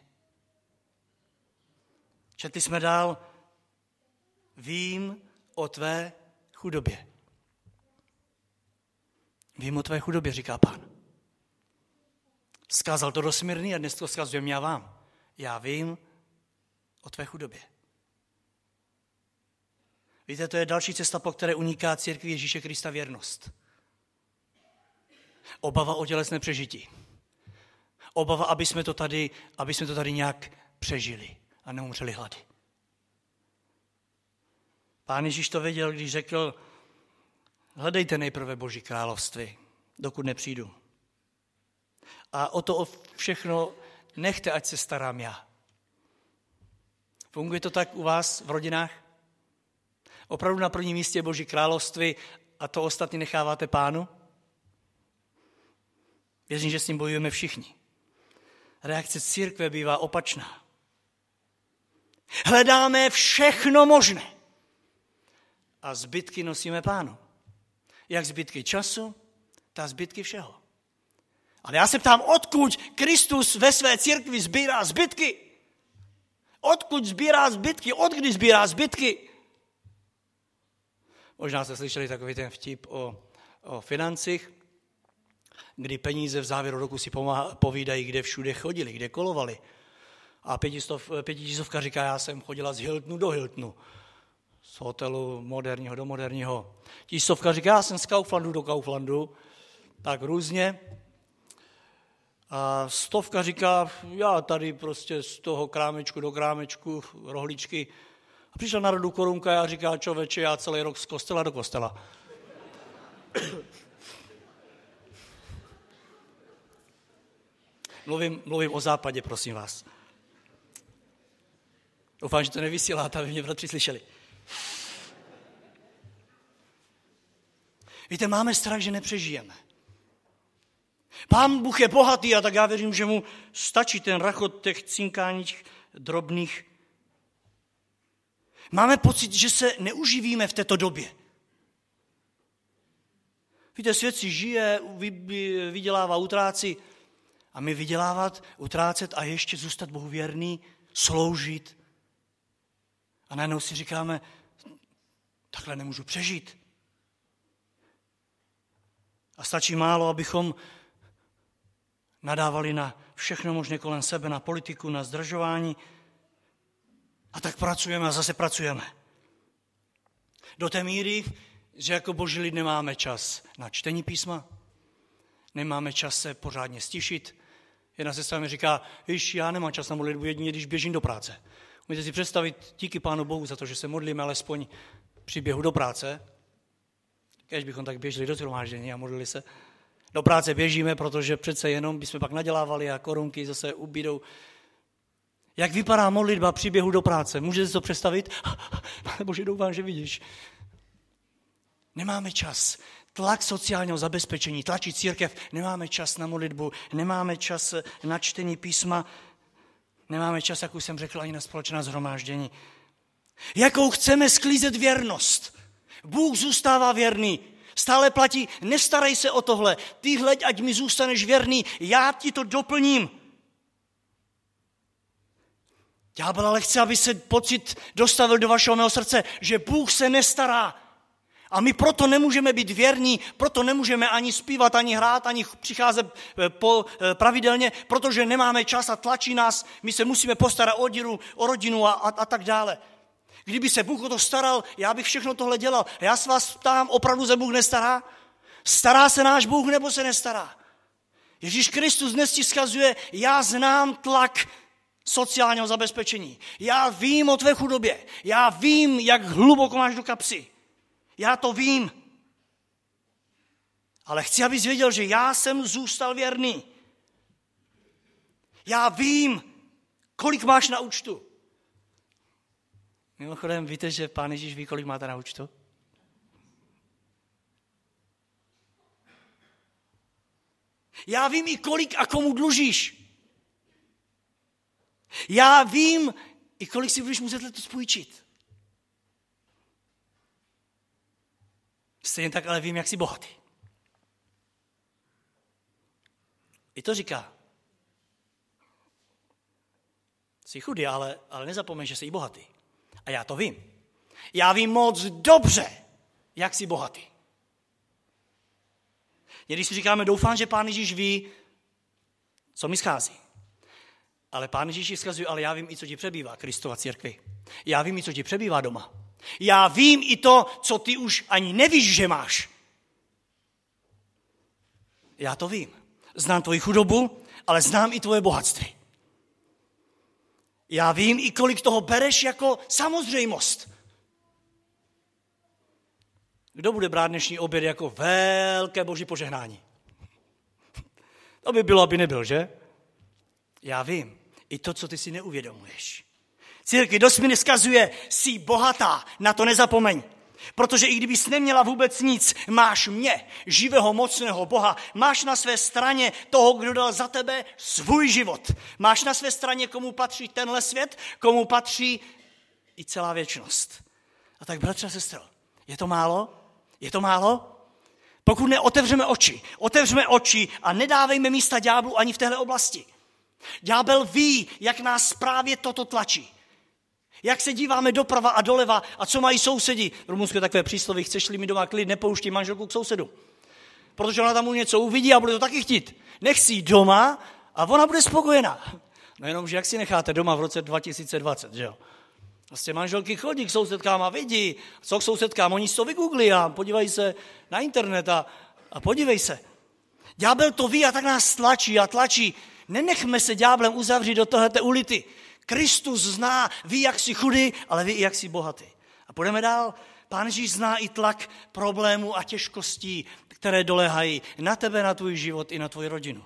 C: Četli jsme dál, vím o tvé chudobě. Vím o tvé chudobě, říká pán. Skázal to do a dnes to zkazujeme já vám. Já vím o tvé chudobě. Víte, to je další cesta, po které uniká církvi Ježíše Krista věrnost. Obava o tělesné přežití. Obava, aby jsme to tady, aby jsme to tady nějak přežili a neumřeli hlady. Pán Ježíš to věděl, když řekl, hledejte nejprve Boží království, dokud nepřijdu. A o to všechno nechte, ať se starám já. Funguje to tak u vás v rodinách? Opravdu na prvním místě Boží království a to ostatní necháváte pánu? Věřím, že s tím bojujeme všichni. Reakce církve bývá opačná. Hledáme všechno možné. A zbytky nosíme pánu. Jak zbytky času, tak zbytky všeho. Ale já se ptám, odkud Kristus ve své církvi sbírá zbytky? Odkud sbírá zbytky? Odkdy sbírá zbytky? Možná jste slyšeli takový ten vtip o, o financích, kdy peníze v závěru roku si pomáha, povídají, kde všude chodili, kde kolovali. A pětistov, pětitisovka říká, já jsem chodila z Hiltonu do Hiltonu. Z hotelu moderního do moderního. Tisovka říká, já jsem z Kauflandu do Kauflandu. Tak různě. A stovka říká, já tady prostě z toho krámečku do krámečku, rohličky. A přišel na rodu korunka a říká, čověče, já celý rok z kostela do kostela. (coughs) mluvím, mluvím o západě, prosím vás. Doufám, že to nevysíláte, aby mě bratři slyšeli. Víte, máme strach, že nepřežijeme. Pán Bůh je bohatý a tak já věřím, že mu stačí ten rachot těch cinkáních drobných. Máme pocit, že se neuživíme v této době. Víte, svět si žije, vydělává, utrácí, A my vydělávat, utrácet a ještě zůstat Bohu věrný, sloužit. A najednou si říkáme, takhle nemůžu přežít. A stačí málo, abychom nadávali na všechno možné kolem sebe, na politiku, na zdržování. A tak pracujeme a zase pracujeme. Do té míry, že jako boží lid nemáme čas na čtení písma, nemáme čas se pořádně stišit. Jedna sestra mi říká, víš, já nemám čas na modlitbu jedině, když běžím do práce. Můžete si představit, díky Pánu Bohu za to, že se modlíme alespoň při běhu do práce, když bychom tak běželi do shromáždění a modlili se. Do práce běžíme, protože přece jenom bychom pak nadělávali a korunky zase ubídou. Jak vypadá modlitba při běhu do práce? Můžete si to představit? (laughs) Bože, doufám, že vidíš. Nemáme čas. Tlak sociálního zabezpečení, tlačí církev, nemáme čas na modlitbu, nemáme čas na čtení písma, nemáme čas, jak už jsem řekl, ani na společná zhromáždění. Jakou chceme sklízet věrnost? Bůh zůstává věrný. Stále platí, nestarej se o tohle, ty hleď, ať mi zůstaneš věrný, já ti to doplním. Ďábel ale chce, aby se pocit dostavil do vašeho mého srdce, že Bůh se nestará. A my proto nemůžeme být věrní, proto nemůžeme ani zpívat, ani hrát, ani přicházet eh, po, eh, pravidelně, protože nemáme čas a tlačí nás, my se musíme postarat o rodinu, o rodinu a, a, a tak dále. Kdyby se Bůh o to staral, já bych všechno tohle dělal. Já se vás ptám, opravdu se Bůh nestará? Stará se náš Bůh nebo se nestará? Ježíš Kristus dnes ti skazuje, já znám tlak sociálního zabezpečení. Já vím o tvé chudobě. Já vím, jak hluboko máš do kapsy. Já to vím. Ale chci, abys věděl, že já jsem zůstal věrný. Já vím, kolik máš na účtu. Mimochodem, víte, že pán Ježíš ví, kolik máte na účtu? Já vím i kolik a komu dlužíš. Já vím i kolik si budeš muset letos půjčit. Stejně tak ale vím, jak jsi bohatý. I to říká. Jsi chudý, ale, ale nezapomeň, že jsi bohatý. A já to vím. Já vím moc dobře, jak jsi bohatý. Když si říkáme, doufám, že Pán Ježíš ví, co mi schází. Ale Pán Ježíš vzkazuje, ale já vím i, co ti přebývá, Kristova církvi. Já vím i, co ti přebývá doma. Já vím i to, co ty už ani nevíš, že máš. Já to vím. Znám tvoji chudobu, ale znám i tvoje bohatství. Já vím i kolik toho bereš jako samozřejmost. Kdo bude brát dnešní oběd jako velké boží požehnání? (laughs) To by bylo, aby nebyl, že? Já vím. I to, co ty si neuvědomuješ. Církvi dost mi neskazuje, jsi bohatá, na to nezapomeň. Protože i kdybys neměla vůbec nic, máš mě, živého, mocného Boha. Máš na své straně toho, kdo dal za tebe svůj život. Máš na své straně, komu patří tenhle svět, komu patří i celá věčnost. A tak, bratře a sestro, je to málo? Je to málo? Pokud neotevřeme oči, otevřeme oči a nedávejme místa ďáblu ani v téhle oblasti. Ďábel ví, jak nás právě toto tlačí. Jak se díváme doprava a doleva a co mají sousedi. V je takové přísloví, chceš-li mi doma klid, nepouští manželku k sousedu. Protože ona tam mu něco uvidí a bude to taky chtít. Nech si doma a ona bude spokojená. No jenom, že jak si necháte doma v roce 2020, že jo? Vlastně manželky chodí k sousedkám a vidí, co k sousedkám, oni si to vygooglí a podívají se na internet a, a podívej se. Ďábel to ví a tak nás tlačí a tlačí. Nenechme se ďáblem uzavřít do tohoto ulity. Kristus zná, ví, jak jsi chudý, ale ví, jak jsi bohatý. A půjdeme dál. Pán Ježíš zná i tlak problémů a těžkostí, které dolehají na tebe, na tvůj život i na tvoji rodinu.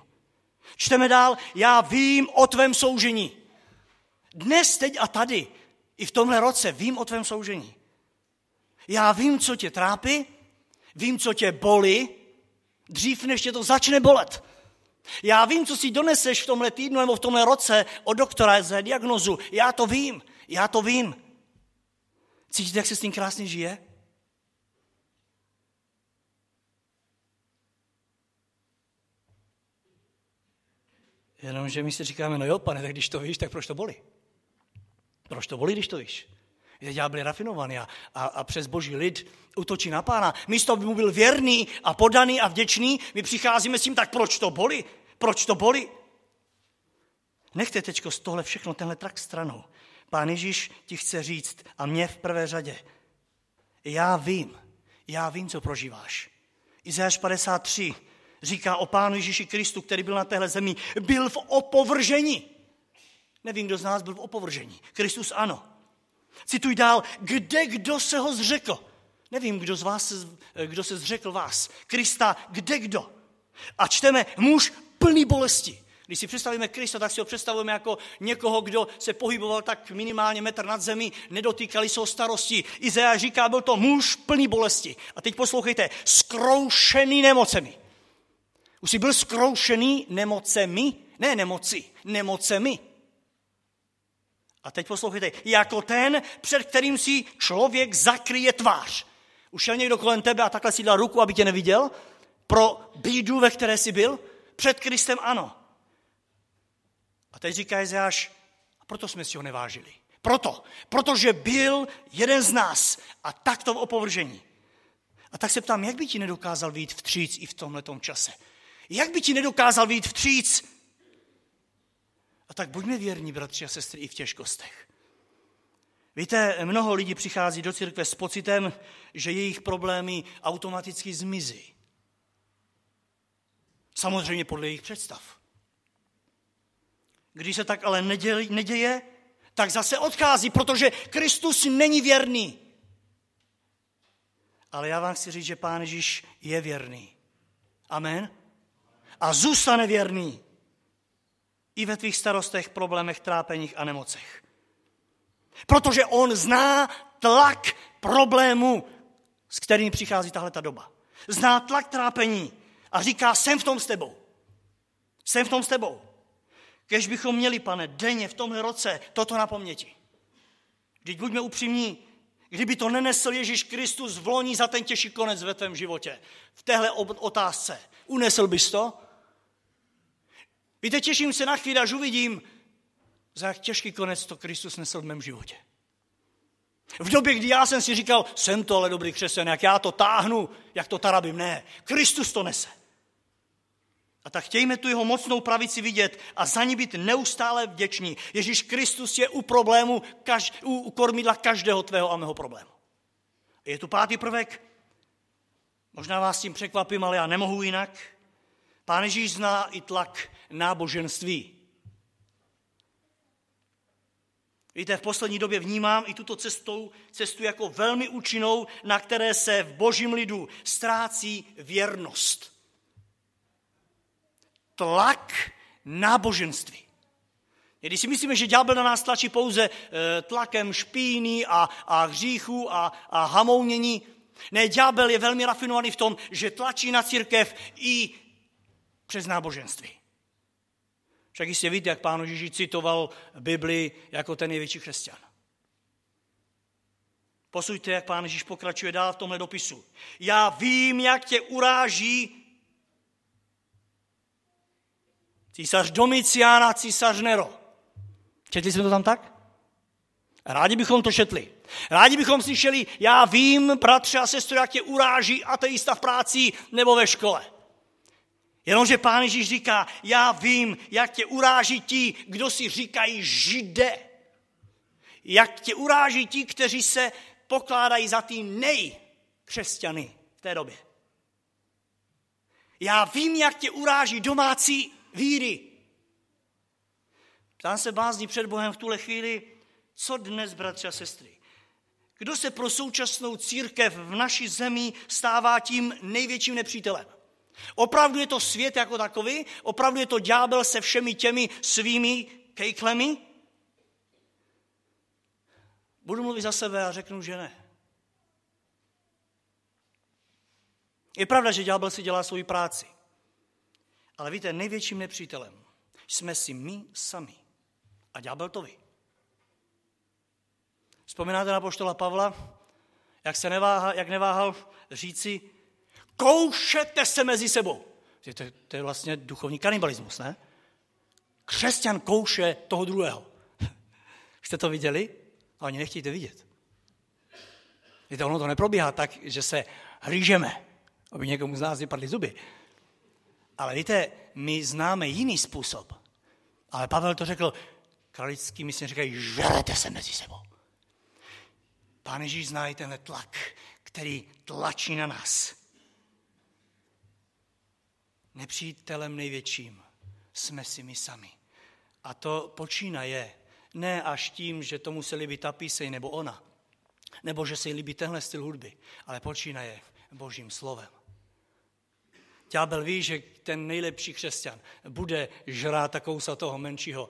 C: Čteme dál, já vím o tvém soužení. Dnes, teď a tady, i v tomhle roce vím o tvém soužení. Já vím, co tě trápí, vím, co tě bolí, dřív než tě to začne bolet. Já vím, co si doneseš v tomhle týdnu nebo v tomhle roce od doktora za diagnozu. Já to vím, já to vím. Cítíte, jak se s tím krásně žije? Jenomže my si říkáme, no jo, pane, tak když to víš, tak proč to bolí? Proč to bolí, když to víš? Ďábel je rafinovaný a, a, a přes boží lid utočí na pána. Místo, aby mu byl věrný a podaný a vděčný, my přicházíme s tím, tak proč to bolí? Proč to bolí? Nechte teďko z tohle všechno, tenhle trak stranou. Pán Ježíš ti chce říct, a mě v prvé řadě, já vím, já vím, co prožíváš. Izajáš 53 říká o Pánu Ježíši Kristu, který byl na téhle zemi, byl v opovržení. Nevím, kdo z nás byl v opovržení. Kristus ano. Cituj dál, kde kdo se ho zřekl. Nevím, kdo z vás, kdo se zřekl vás. Krista, kde kdo. A čteme, muž plný bolesti. Když si představíme Krista, tak si ho představujeme jako někoho, kdo se pohyboval tak minimálně metr nad zemi, nedotýkali se o starosti. Izajáš říká, byl to muž plný bolesti. A teď poslouchejte, skroušený nemocemi. Už jsi byl skroušený nemocemi? Ne nemoci, nemocemi. A teď poslouchejte, jako ten, před kterým si člověk zakryje tvář. Už šel někdo kolem tebe a takhle si dal ruku, aby tě neviděl? Pro bídu, ve které jsi byl? Před Kristem ano. A teď říká Jezáš, a proto jsme si ho nevážili. Proto, protože byl jeden z nás a takto v opovržení. A tak se ptám, jak by ti nedokázal být vstříc i v tomhletom čase? Jak by ti nedokázal být vstříc? A tak buďme věrní, bratři a sestry, i v těžkostech. Víte, mnoho lidí přichází do církve s pocitem, že jejich problémy automaticky zmizí. Samozřejmě podle jejich představ. Když se tak ale neděje, tak zase odchází, protože Kristus není věrný. Ale já vám chci říct, že Pán Ježíš je věrný. Amen. A zůstane věrný. I ve tvých starostech, problémech, trápeních a nemocech. Protože on zná tlak problému, s kterým přichází tahle ta doba. Zná tlak trápení a říká, jsem v tom s tebou. Jsem v tom s tebou. Kež bychom měli, pane, denně v tomhle roce toto na paměti. Vždyť buďme upřímní, kdyby to nenesl Ježíš Kristus v loni za ten těžší konec ve tvém životě, v téhle otázce, unesl bys to? Víte, těším se na chvíli, až uvidím, za jak těžký konec to Kristus nesl v mém životě. V době, kdy já jsem si říkal, jsem to ale dobrý křesťan, jak já to táhnu, jak to tarabím, ne. Kristus to nese. A tak chtějme tu jeho mocnou pravici vidět a za ní být neustále vděční. Ježíš Kristus je u problému, kaž, u, u kormidla každého tvého a mého problému. Je tu pátý prvek. Možná vás tím překvapím, ale já nemohu jinak. Pán Ježíš zná i tlak náboženství. Víte, v poslední době vnímám i tuto cestou, cestu jako velmi účinnou, na které se v božím lidu ztrácí věrnost tlak náboženství. Když si myslíme, že ďábel na nás tlačí pouze eh, tlakem špíny a, a hříchu a, a hamounění, ne, ďábel je velmi rafinovaný v tom, že tlačí na církev i přes náboženství. Však jistě víte, jak pán Ježíš citoval Bibli jako ten největší křesťan. Posuďte, jak pán Ježíš pokračuje dál v tomhle dopisu. Já vím, jak tě uráží Císař Domicián a císař Nero. Četli jsme to tam tak? Rádi bychom to četli. Rádi bychom slyšeli, já vím, bratře a sestro, jak tě uráží ateista v práci nebo ve škole. Jenomže pán Ježíš říká, já vím, jak tě uráží ti, kdo si říkají žide. Jak tě uráží ti, kteří se pokládají za ty nejkřesťany v té době. Já vím, jak tě uráží domácí víry. Ptám se bázní před Bohem v tuhle chvíli, co dnes, bratři a sestry? Kdo se pro současnou církev v naší zemi stává tím největším nepřítelem? Opravdu je to svět jako takový? Opravdu je to ďábel se všemi těmi svými kejklemi? Budu mluvit za sebe a řeknu, že ne. Je pravda, že ďábel si dělá svoji práci. Ale víte, největším nepřítelem jsme si my sami. A ďábel to ví. Vzpomínáte na poštola Pavla, jak se neváha, jak neváhal říci, koušete se mezi sebou. To, to je vlastně duchovní kanibalismus, ne? Křesťan kouše toho druhého. (laughs) Jste to viděli? A oni nechtějte vidět. Víte, ono to neprobíhá tak, že se hlížeme, aby někomu z nás vypadly zuby. Ale víte, my známe jiný způsob. Ale Pavel to řekl, kralický myslím říkají, žerete se mezi sebou. Pán Ježíš zná i tenhle tlak, který tlačí na nás. Nepřítelem největším jsme si my sami. A to počínaje ne až tím, že to museli být ta píseň nebo ona, nebo že se jí líbí tenhle styl hudby, ale počínaje božím slovem. Ďábel ví, že ten nejlepší křesťan bude žrát a kousat toho menšího.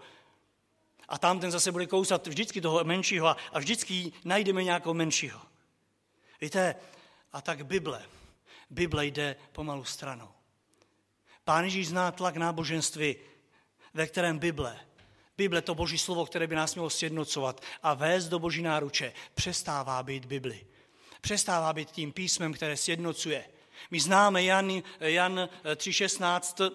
C: A tam ten zase bude kousat vždycky toho menšího a vždycky najdeme nějakou menšího. Víte, a tak Bible, Bible jde pomalu stranou. Pán Ježíš zná tlak náboženství, ve kterém Bible, Bible to boží slovo, které by nás mělo sjednocovat a vést do boží náruče, přestává být Bibli. Přestává být tím písmem, které sjednocuje. My známe Jan, Jan 3.16,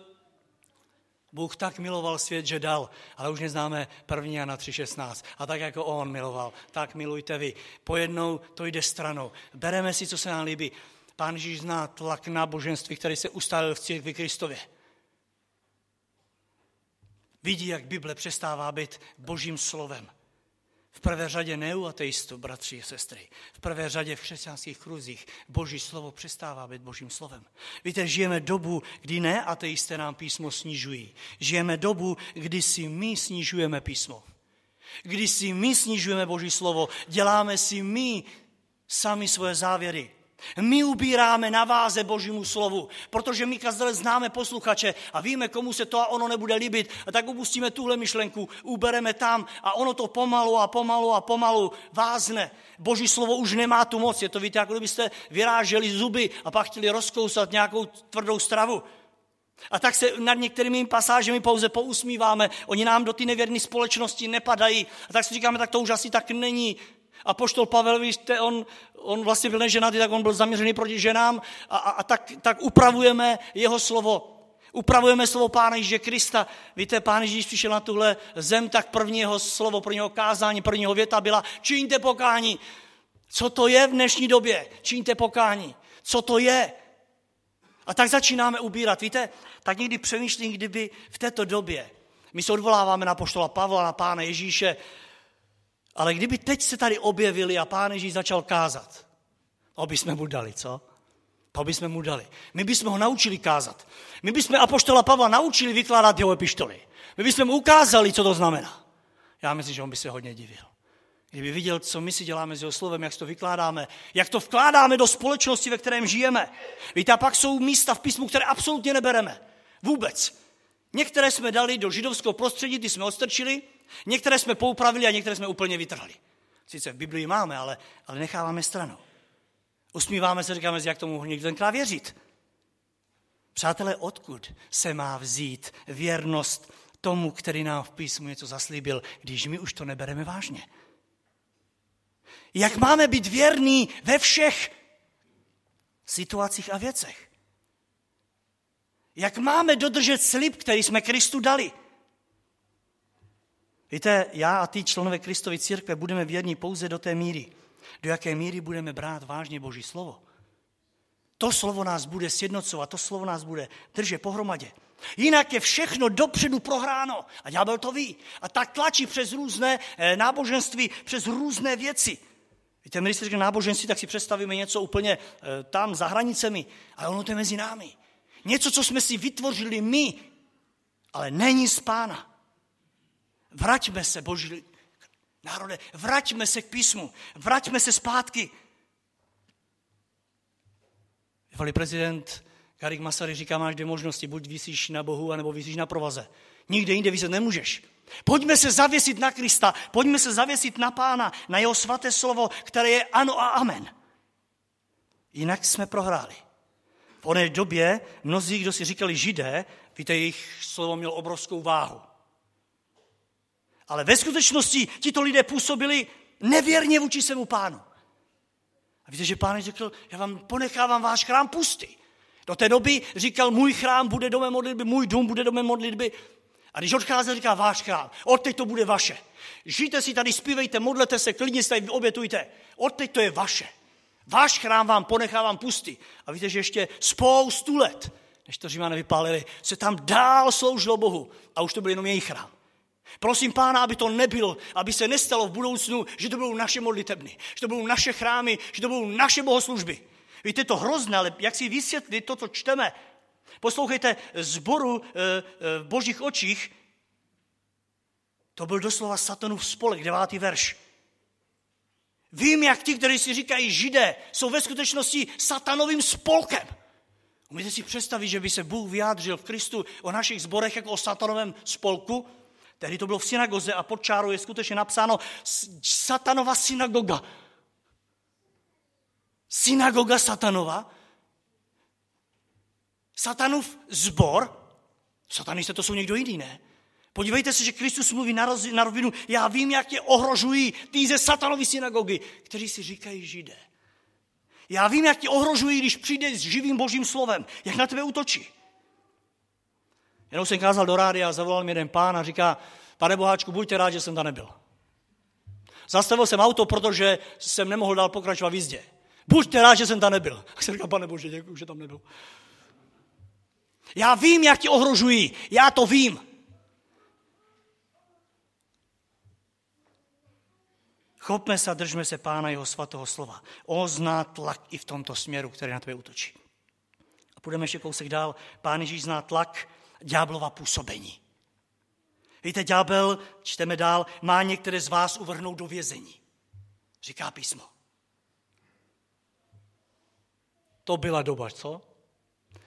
C: Bůh tak miloval svět, že dal, ale už neznáme 1. Jana 3.16. A tak jako on miloval, tak milujte vy. Pojednou to jde stranou. Bereme si, co se nám líbí. Pán Ježíš zná tlak náboženství, který se ustálil v církvi Kristově. Vidí, jak Bible přestává být božím slovem. V prvé řadě neuateistů, bratři a sestry. V prvé řadě v křesťanských kruzích boží slovo přestává být božím slovem. Víte, žijeme dobu, kdy ne ateisté nám písmo snižují. Žijeme dobu, kdy si my snižujeme písmo. Kdy si my snižujeme boží slovo, děláme si my sami svoje závěry. My ubíráme na váze Božímu slovu, protože my kazdele známe posluchače a víme, komu se to a ono nebude líbit, a tak upustíme tuhle myšlenku, ubereme tam a ono to pomalu a pomalu a pomalu vázne. Boží slovo už nemá tu moc. Je to, víte, jako kdybyste vyráželi zuby a pak chtěli rozkousat nějakou tvrdou stravu. A tak se nad některými pasážemi pouze pousmíváme, oni nám do ty nevěrné společnosti nepadají. A tak si říkáme, tak to už asi tak není. A poštol Pavel, víte, on, on vlastně byl neženatý, tak on byl zaměřený proti ženám a, a, a tak, tak upravujeme jeho slovo. Upravujeme slovo Pána Ježíše Krista. Víte, Pán Ježíš přišel na tuhle zem, tak první jeho slovo, prvního kázání, prvního věta byla čiňte pokání. Co to je v dnešní době? Čiňte pokání. Co to je? A tak začínáme ubírat. Víte, tak někdy přemýšlím, kdyby v této době, my se odvoláváme na poštola Pavla, na Pána Ježíše, ale kdyby teď se tady objevili a pán Ježíš začal kázat, to bychom mu dali, co? To bychom mu dali. My bychom ho naučili kázat. My bychom apoštola Pavla naučili vykládat jeho epištoly. My bychom mu ukázali, co to znamená. Já myslím, že on by se hodně divil. Kdyby viděl, co my si děláme s jeho slovem, jak to vykládáme, jak to vkládáme do společnosti, ve kterém žijeme. Víte, a pak jsou místa v písmu, které absolutně nebereme. Vůbec. Některé jsme dali do židovského prostředí, ty jsme odstrčili, Některé jsme poupravili a některé jsme úplně vytrhli. Sice v Biblii máme, ale, ale necháváme stranou. Usmíváme se, říkáme, jak tomu někdo tenkrát věřit. Přátelé, odkud se má vzít věrnost tomu, který nám v písmu něco zaslíbil, když my už to nebereme vážně? Jak máme být věrní ve všech situacích a věcech? Jak máme dodržet slib, který jsme Kristu dali? Víte, já a ty členové Kristovy církve budeme věrní pouze do té míry, do jaké míry budeme brát vážně Boží slovo. To slovo nás bude sjednocovat, to slovo nás bude držet pohromadě. Jinak je všechno dopředu prohráno. A ďábel to ví. A tak tlačí přes různé eh, náboženství, přes různé věci. Víte, když se říká náboženství, tak si představíme něco úplně eh, tam za hranicemi, ale ono to je mezi námi. Něco, co jsme si vytvořili my, ale není z pána. Vraťme se, boží národe, vraťme se k písmu, vraťme se zpátky. Bývalý prezident Garik Masaryk říká, máš dvě možnosti, buď vysíš na Bohu, anebo vysíš na provaze. Nikde jinde vyset nemůžeš. Pojďme se zavěsit na Krista, pojďme se zavěsit na Pána, na jeho svaté slovo, které je ano a amen. Jinak jsme prohráli. V oné době mnozí, kdo si říkali židé, víte, jejich slovo mělo obrovskou váhu. Ale ve skutečnosti tito lidé působili nevěrně vůči svému pánu. A víte, že pán řekl, já vám ponechávám váš chrám pustý. Do té doby říkal, můj chrám bude domem modlitby, můj dům bude domem modlitby. A když odcházel, říká váš chrám. Odteď to bude vaše. Žijte si tady, zpívejte, modlete se, klidně se tady obětujte. Odteď to je vaše. Váš chrám vám ponechávám pustý. A víte, že ještě spoustu let, než to Římané vypálili, se tam dál sloužilo Bohu. A už to byl jenom jejich chrám. Prosím pána, aby to nebylo, aby se nestalo v budoucnu, že to budou naše modlitebny, že to budou naše chrámy, že to budou naše bohoslužby. Víte, to hrozné, ale jak si vysvětlit to, co čteme? Poslouchejte, zboru e, e, v božích očích, to byl doslova satanův spolek, devátý verš. Vím, jak ti, kteří si říkají židé, jsou ve skutečnosti satanovým spolkem. Umíte si představit, že by se Bůh vyjádřil v Kristu o našich zborech jako o satanovém spolku? Tehdy to bylo v synagoze a pod čárou je skutečně napsáno satanova synagoga. Synagoga satanova. Satanův zbor. Satanisté to jsou někdo jiný, ne? Podívejte se, že Kristus mluví na, roz, na rovinu. Já vím, jak tě ohrožují ty ze satanovy synagogy, kteří si říkají židé. Já vím, jak tě ohrožují, když přijde s živým božím slovem. Jak na tebe útočí. Jenom jsem kázal do rádia a zavolal mi jeden pán a říká, pane Boháčku, buďte rád, že jsem tam nebyl. Zastavil jsem auto, protože jsem nemohl dál pokračovat v jízdě. Buďte rád, že jsem tam nebyl. (laughs) A jsem říkal, pane Bože, děkuji, že tam nebyl. Já vím, jak tě ohrožují. Já to vím. Chopme se a držme se Pána jeho svatého slova. On zná tlak i v tomto směru, který na tebe útočí. A půjdeme ještě kousek dál. Pán Ježíš zná tlak ďáblova působení. Víte, ďábel, čteme dál, má některé z vás uvrhnout do vězení. Říká písmo. To byla doba, co?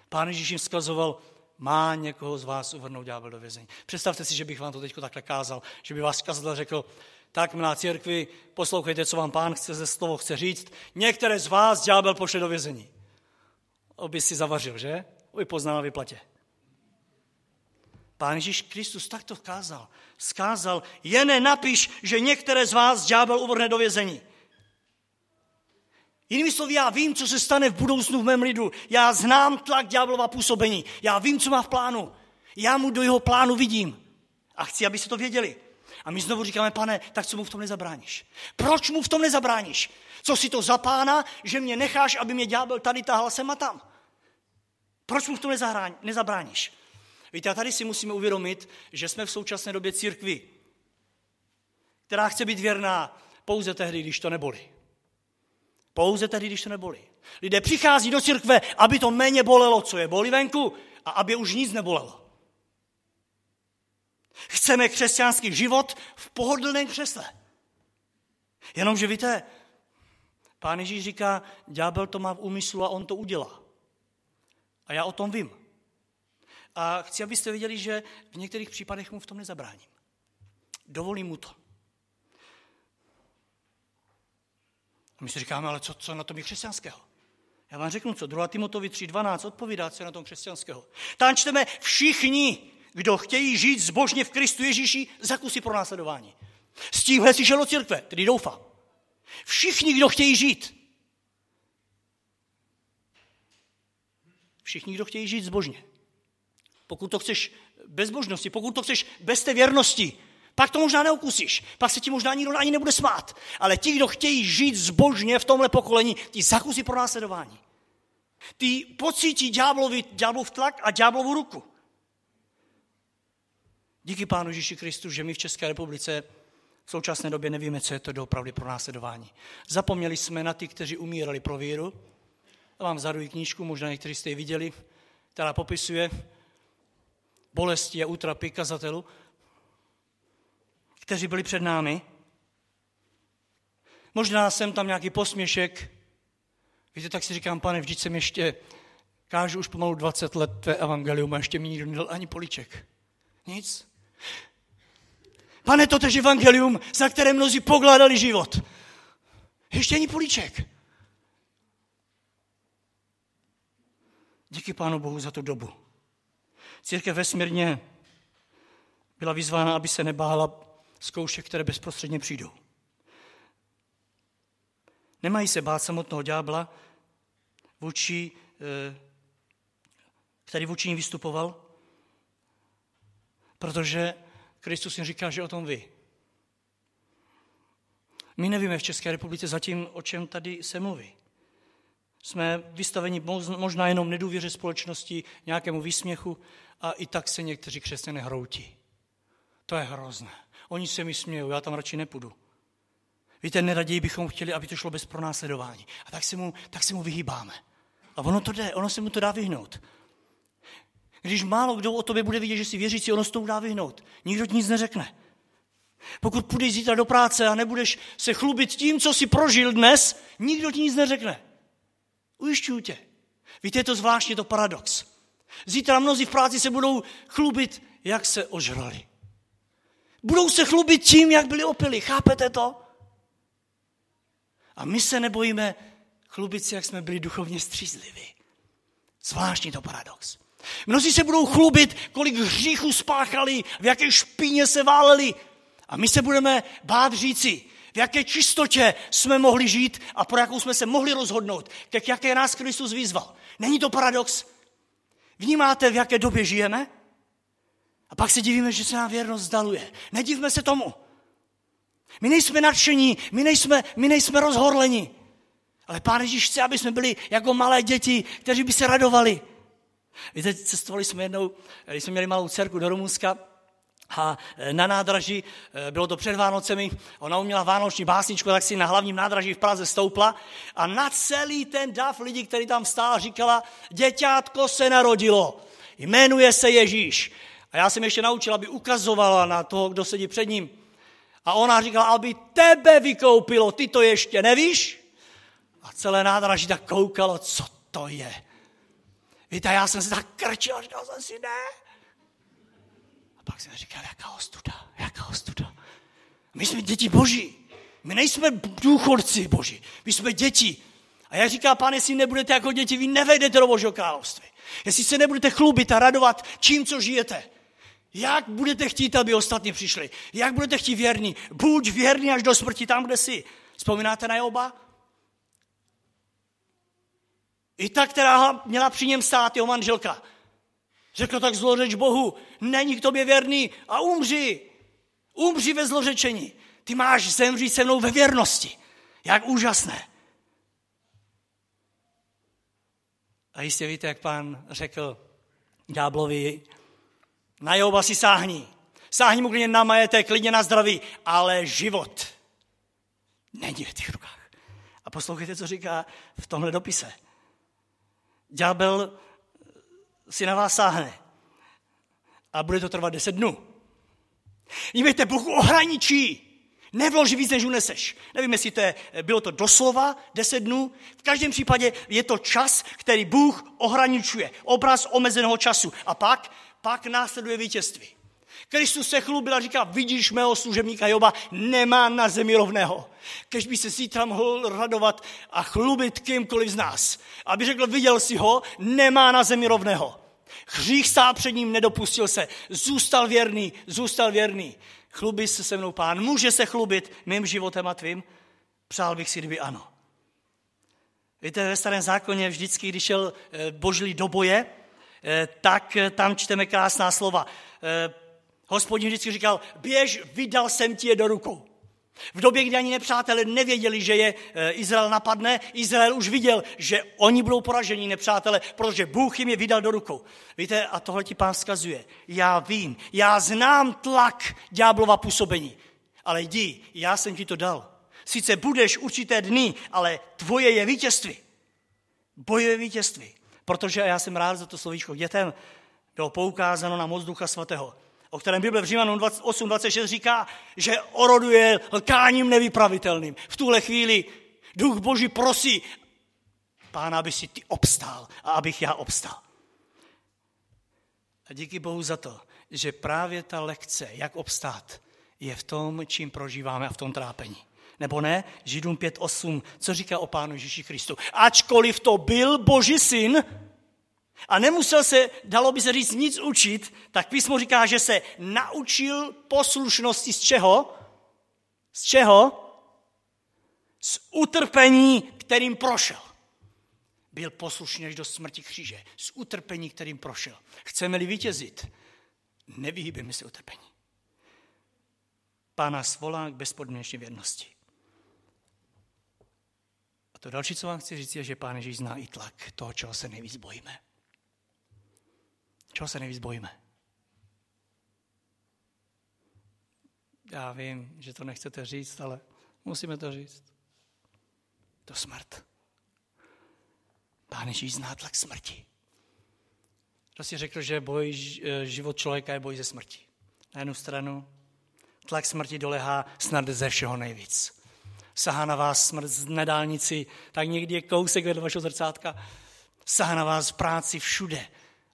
C: Pán Ježíš jim vzkazoval, má někoho z vás uvrhnout ďábel do vězení. Představte si, že bych vám to teď takhle kázal, že by vás kazatel řekl, tak milá církvi, poslouchejte, co vám pán chce ze slovo chce říct. Některé z vás ďábel pošle do vězení. Oby si zavařil, že? Oby poznal na vyplatě. Pán Ježíš Kristus takto kázal. Skázal, jen napiš, že některé z vás ďábel uvrhne do vězení. Jinými slovy, já vím, co se stane v budoucnu v mém lidu. Já znám tlak ďáblova působení. Já vím, co má v plánu. Já mu do jeho plánu vidím. A chci, aby se to věděli. A my znovu říkáme, pane, tak co mu v tom nezabráníš? Proč mu v tom nezabráníš? Co si to za pána, že mě necháš, aby mě ďábel tady tahal sem a tam? Proč mu v tom nezabráníš? Víte, a tady si musíme uvědomit, že jsme v současné době církvi, která chce být věrná pouze tehdy, když to nebolí. Pouze tehdy, když to nebolí. Lidé přichází do církve, aby to méně bolelo, co je bolí venku, a aby už nic nebolelo. Chceme křesťanský život v pohodlném křesle. Jenomže víte, pán Ježíš říká, ďábel to má v úmyslu a on to udělá. A já o tom vím. A chci, abyste viděli, že v některých případech mu v tom nezabráním. Dovolím mu to. A my si říkáme, ale co, co na tom je křesťanského? Já vám řeknu, co 2. Timotovi 3.12 odpovídá, co je na tom křesťanského. Tam čteme, všichni, kdo chtějí žít zbožně v Kristu Ježíši, zakusí pro následování. S tímhle si šel do církve, tedy doufám. Všichni, kdo chtějí žít. Všichni, kdo chtějí žít zbožně. Pokud to chceš bez božnosti, pokud to chceš bez té věrnosti, pak to možná neukusíš, pak se ti možná nikdo ani nebude smát. Ale ti, kdo chtějí žít zbožně v tomhle pokolení, ti zakusí pro následování. Ty pocítí ďáblovi, ďáblov tlak a ďáblovu ruku. Díky Pánu Ježíši Kristu, že my v České republice v současné době nevíme, co je to doopravdy pro následování. Zapomněli jsme na ty, kteří umírali pro víru. Já vám zaruji knížku, možná někteří jste ji viděli, která popisuje bolesti a útrapy kazatelů, kteří byli před námi. Možná jsem tam nějaký posměšek. Víte, tak si říkám, pane, vždyť jsem ještě, kážu už pomalu 20 let tvé evangelium a ještě mi nikdo nedal ani políček. Nic. Pane, to je evangelium, za které mnozí pogládali život. Ještě ani políček. Díky Pánu Bohu za tu dobu. Církev vesmírně byla vyzvána, aby se nebála zkoušek, které bezprostředně přijdou. Nemají se bát samotného ďábla, vůči, eh, který vůči ní vystupoval, Protože Kristus jim říká, že o tom vy. My nevíme v České republice zatím, o čem tady se mluví. Jsme vystaveni možná jenom nedůvěře společnosti, nějakému výsměchu a i tak se někteří křesťané hroutí. To je hrozné. Oni se mi smějí, já tam radši nepůjdu. Víte, neraději bychom chtěli, aby to šlo bez pronásledování. A tak se mu, tak se mu vyhýbáme. A ono to jde, ono se mu to dá vyhnout. Když málo kdo o tobě bude vidět, že jsi věřící, ono se tomu dá vyhnout. Nikdo ti nic neřekne. Pokud půjdeš zítra do práce a nebudeš se chlubit tím, co jsi prožil dnes, nikdo ti nic neřekne. Ujišťuju tě. Víte, je to zvláštně to paradox. Zítra mnozí v práci se budou chlubit, jak se ožrali. Budou se chlubit tím, jak byli opili. Chápete to? A my se nebojíme chlubit se, jak jsme byli duchovně střízliví. Zvláštní to paradox. Mnozí se budou chlubit, kolik hříchů spáchali, v jaké špíně se váleli. A my se budeme bát říci, v jaké čistotě jsme mohli žít a pro jakou jsme se mohli rozhodnout, k jaké nás Kristus vyzval. Není to paradox? Vnímáte, v jaké době žijeme? A pak se divíme, že se nám věrnost zdaluje. Nedivme se tomu. My nejsme nadšení, my nejsme, my nejsme rozhorleni. Ale Pán Ježíš chce, aby jsme byli jako malé děti, kteří by se radovali. Víte, cestovali jsme jednou, když jsme měli malou dcerku do Rumunska, a e, na nádraží, e, bylo to před Vánocemi, ona uměla vánoční básničku, tak si na hlavním nádraží v Praze stoupla a na celý ten dav lidí, který tam stál, říkala, děťátko se narodilo, jmenuje se Ježíš. A já jsem ještě naučila, aby ukazovala na toho, kdo sedí před ním. A ona říkala, aby tebe vykoupilo, ty to ještě nevíš? A celé nádraží tak koukalo, co to je. Víte, já jsem se tak krčil, říkal jsem si, ne. Jsem říkal, jaká ostuda, jaká ostuda. My jsme děti boží. My nejsme důchodci boží. My jsme děti. A jak říká pán, jestli nebudete jako děti, vy nevejdete do božího království. Jestli se nebudete chlubit a radovat čím, co žijete. Jak budete chtít, aby ostatní přišli? Jak budete chtít věrný? Buď věrný až do smrti tam, kde jsi. Vzpomínáte na Joba? I ta, která měla při něm stát, jeho manželka. Řekl tak zlořeč Bohu, není k tobě věrný a umři. Umři ve zlořečení. Ty máš zemřít se mnou ve věrnosti. Jak úžasné. A jistě víte, jak pán řekl ďáblovi, na Joba si sáhni. Sáhni mu klidně na majetek, klidně na zdraví, ale život není v těch rukách. A poslouchejte, co říká v tomhle dopise. Ďábel si na vás sáhne a bude to trvat deset dnů. Víte, Bůh ohraničí. Nevloží víc, než uneseš. Nevím, jestli to je, bylo to doslova deset dnů. V každém případě je to čas, který Bůh ohraničuje. Obraz omezeného času. A pak, pak následuje vítězství. Kristus se chlubil a říká, vidíš mého služebníka Joba, nemá na zemi rovného. Kež by se zítra mohl radovat a chlubit kýmkoliv z nás. Aby řekl, viděl si ho, nemá na zemi rovného. Hřích stál před ním, nedopustil se, zůstal věrný, zůstal věrný. Chlubí se se mnou pán, může se chlubit mým životem a tvým? Přál bych si, kdyby ano. Víte, ve starém zákoně vždycky, když šel eh, božlí do boje, eh, tak eh, tam čteme krásná slova. Hospodin vždycky říkal, běž, vydal jsem ti je do rukou. V době, kdy ani nepřátelé nevěděli, že je eh, Izrael napadne, Izrael už viděl, že oni budou poraženi nepřátelé, protože Bůh jim je vydal do rukou. Víte, a tohle ti pán vzkazuje. Já vím, já znám tlak ďáblova působení, ale jdi, já jsem ti to dal. Sice budeš určité dny, ale tvoje je vítězství. Bojové vítězství. Protože já jsem rád za to slovíčko dětem, bylo poukázáno na moc Ducha Svatého o kterém Bible v Římanům 8.26 říká, že oroduje lkáním nevypravitelným. V tuhle chvíli duch Boží prosí, pána, aby si ty obstál a abych já obstál. A díky Bohu za to, že právě ta lekce, jak obstát, je v tom, čím prožíváme a v tom trápení. Nebo ne? Židům 5.8, co říká o Pánu Ježíši Kristu? Ačkoliv to byl Boží syn, a nemusel se, dalo by se říct, nic učit, tak písmo říká, že se naučil poslušnosti z čeho? Z čeho? Z utrpení, kterým prošel. Byl poslušný až do smrti kříže. Z utrpení, kterým prošel. Chceme-li vítězit, Nevyhýbíme se utrpení. Pán nás volá k bezpodmínečné věrnosti. A to další, co vám chci říct, je, že Pán Ježíš zná i tlak toho, čeho se nejvíc bojíme. Čeho se nejvíc bojíme? Já vím, že to nechcete říct, ale musíme to říct. To smrt. Pán Ježíš zná tlak smrti. Kdo si řekl, že boj, život člověka je boj ze smrti. Na jednu stranu tlak smrti dolehá snad ze všeho nejvíc. Sahá na vás smrt z nedálnici, tak někdy je kousek vedle vašeho zrcátka. Sahá na vás v práci všude,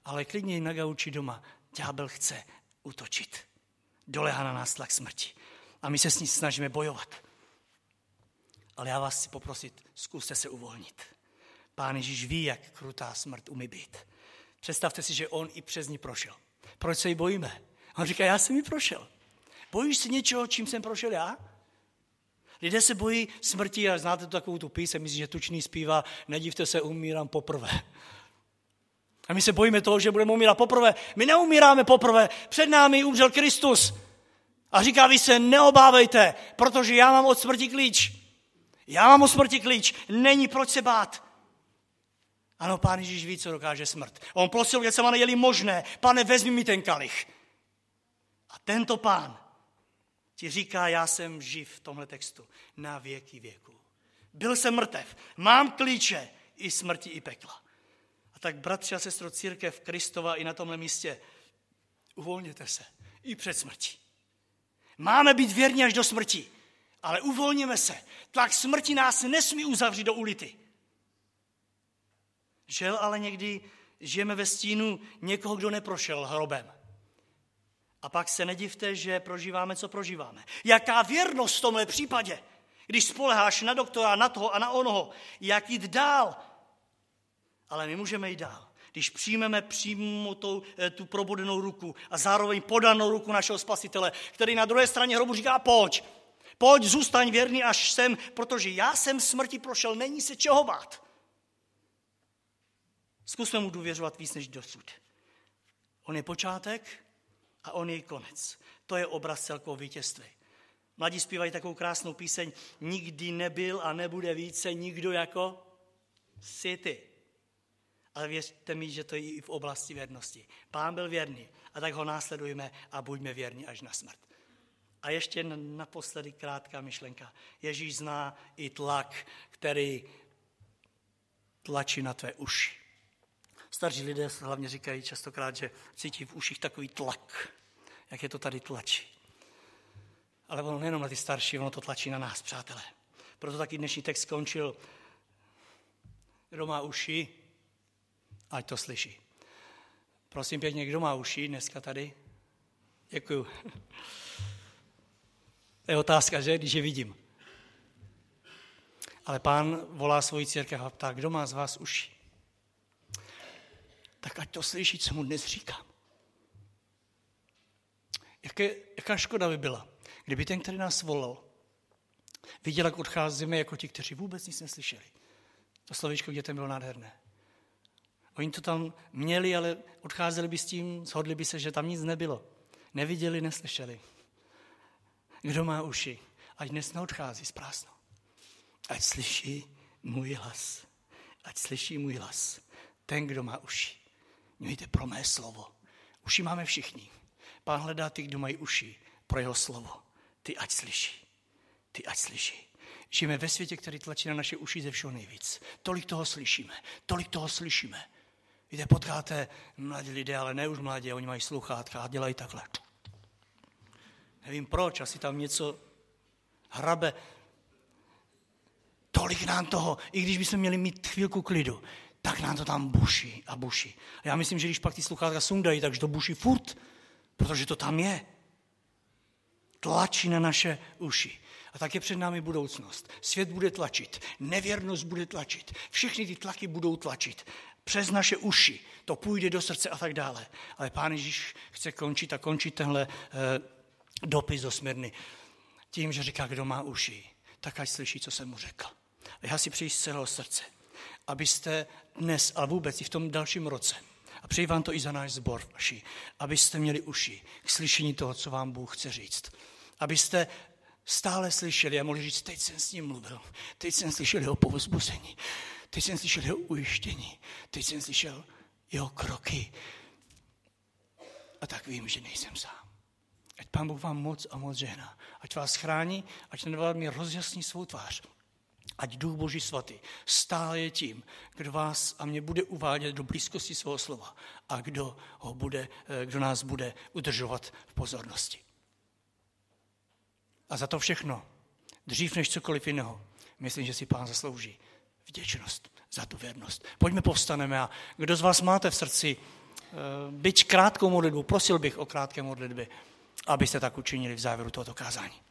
C: ale klidně i na gauči doma. Ďábel chce utočit. Dolehá na nás tlak smrti. A my se s ní snažíme bojovat. Ale já vás chci poprosit, zkuste se uvolnit. Pán Ježíš ví, jak krutá smrt umí být. Představte si, že on i přes ní prošel. Proč se jí bojíme? On říká, já jsem ji prošel. Bojíš se něčeho, čím jsem prošel já? Lidé se bojí smrti a znáte tu takovou tu píseň, myslím, že tučný zpívá, nedivte se, umírám poprvé. A my se bojíme toho, že budeme umírat poprvé. My neumíráme poprvé, před námi umřel Kristus. A říká, vy se neobávejte, protože já mám od smrti klíč. Já mám od smrti klíč, není proč se bát. Ano, pán Ježíš ví, co dokáže smrt. On prosil, že se má jeli možné, pane, vezmi mi ten kalich. A tento pán ti říká, já jsem živ v tomhle textu na věky věku. Byl jsem mrtev, mám klíče i smrti, i pekla. A tak, bratři a sestro, církev Kristova i na tomhle místě, uvolněte se i před smrtí. Máme být věrní až do smrti, ale uvolněme se. Tlak smrti nás nesmí uzavřít do ulity. Žel ale někdy žijeme ve stínu někoho, kdo neprošel hrobem. A pak se nedivte, že prožíváme, co prožíváme. Jaká věrnost v tomhle případě, když spoleháš na doktora, na toho a na onoho, jak jít dál. Ale my můžeme jít dál. Když přijmeme přímo tu, eh, tu probudenou ruku a zároveň podanou ruku našeho spasitele, který na druhé straně hrobu říká, pojď, pojď, zůstaň věrný až sem, protože já jsem smrti prošel, není se čeho bát. Zkusme mu důvěřovat víc než dosud. On je počátek a on je konec. To je obraz celkového vítězství. Mladí zpívají takovou krásnou píseň, nikdy nebyl a nebude více nikdo jako si ty. Ale věřte mi, že to je i v oblasti věrnosti. Pán byl věrný a tak ho následujeme a buďme věrní až na smrt. A ještě naposledy krátká myšlenka. Ježíš zná i tlak, který tlačí na tvé uši. Starší lidé hlavně říkají častokrát, že cítí v uších takový tlak, jak je to tady tlačí. Ale ono nejenom na ty starší, ono to tlačí na nás, přátelé. Proto taky dnešní text skončil. Kdo má uši, ať to slyší. Prosím pěkně, kdo má uši dneska tady? Děkuju. To je otázka, že, když je vidím. Ale pán volá svoji církev a ptá, kdo má z vás uši? tak ať to slyší, co mu dnes říkám. Jaké, jaká škoda by byla, kdyby ten, který nás volal, viděl, jak odcházíme jako ti, kteří vůbec nic neslyšeli. To slovíčko dětem bylo nádherné. Oni to tam měli, ale odcházeli by s tím, shodli by se, že tam nic nebylo. Neviděli, neslyšeli. Kdo má uši, ať dnes neodchází z prázdno. Ať slyší můj hlas. Ať slyší můj hlas. Ten, kdo má uši. Mějte pro mé slovo. Uši máme všichni. Pán hledá ty, kdo mají uši pro jeho slovo. Ty ať slyší. Ty ať slyší. Žijeme ve světě, který tlačí na naše uši ze všeho nejvíc. Tolik toho slyšíme. Tolik toho slyšíme. Víte, potkáte mladí lidé, ale ne už mladí, oni mají sluchátka a dělají takhle. Nevím proč, asi tam něco hrabe. Tolik nám toho, i když bychom měli mít chvilku klidu, tak nám to tam buší a buší. A já myslím, že když pak ty sluchátka sundají, takže to buší furt, protože to tam je. Tlačí na naše uši. A tak je před námi budoucnost. Svět bude tlačit, nevěrnost bude tlačit, všechny ty tlaky budou tlačit. Přes naše uši to půjde do srdce a tak dále. Ale Pán Ježíš chce končit a končit tenhle eh, dopis do Smyrny tím, že říká, kdo má uši, tak ať slyší, co jsem mu řekl. A já si přeji z celého srdce, abyste dnes a vůbec i v tom dalším roce, A přeji vám to i za náš zbor vaši, abyste měli uši k slyšení toho, co vám Bůh chce říct. Abyste stále slyšeli a mohli říct, teď jsem s ním mluvil, teď jsem slyšel jeho povzbuzení, teď jsem slyšel jeho ujištění, teď jsem slyšel jeho kroky. A tak vím, že nejsem sám. Ať Pán Bůh vám moc a moc žehná. Ať vás chrání, ať ten mi rozjasní svou tvář. Ať Duch Boží svatý stále je tím, kdo vás a mě bude uvádět do blízkosti svého slova a kdo, ho bude, eh, kdo nás bude udržovat v pozornosti. A za to všechno, dřív než cokoliv jiného, myslím, že si pán zaslouží vděčnost za tu věrnost. Pojďme povstaneme a kdo z vás máte v srdci eh, byť krátkou modlitbu, prosil bych o krátké modlitby, abyste tak učinili v závěru tohoto kázání.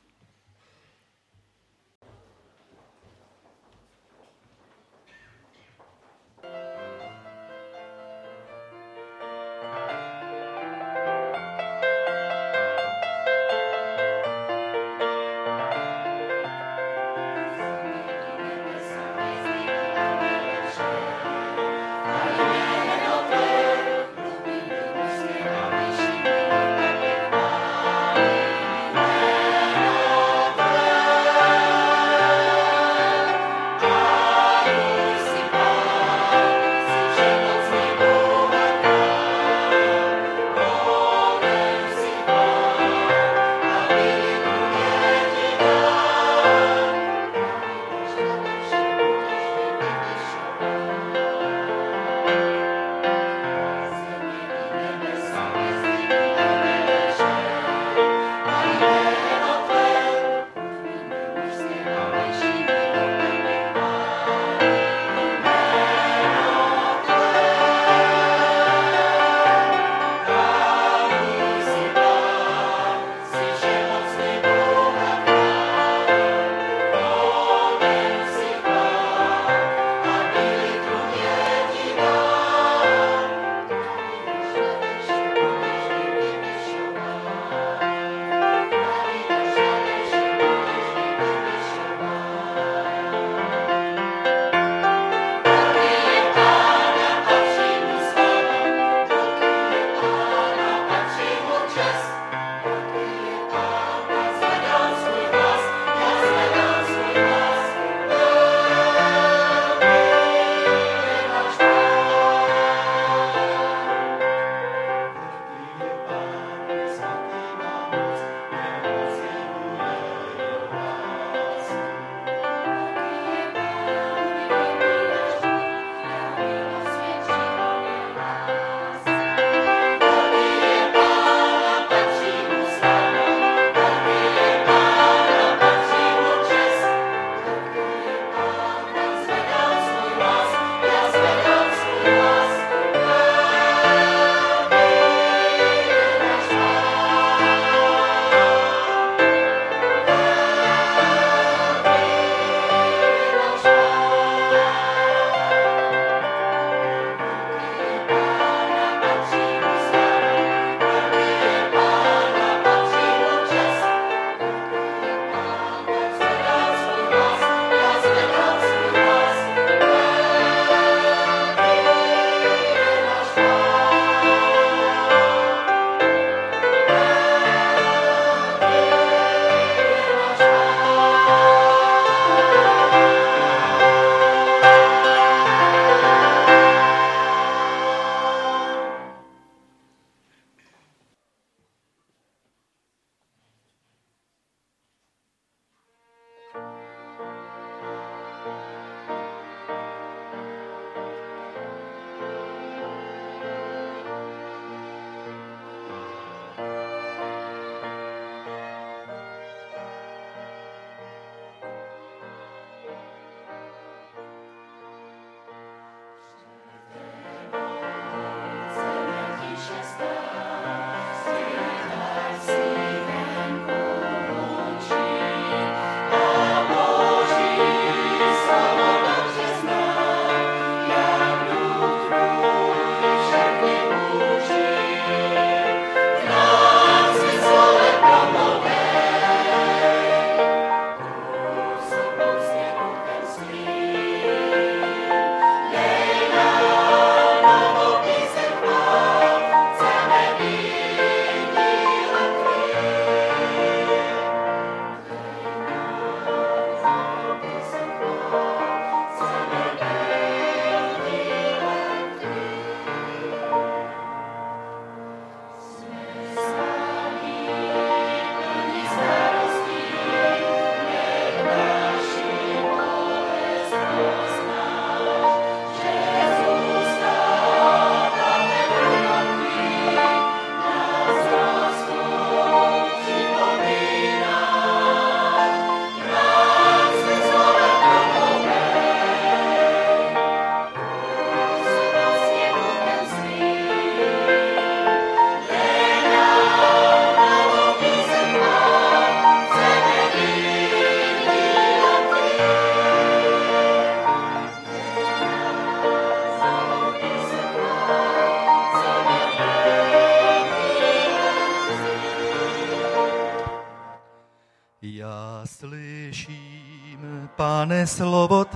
D: Pane,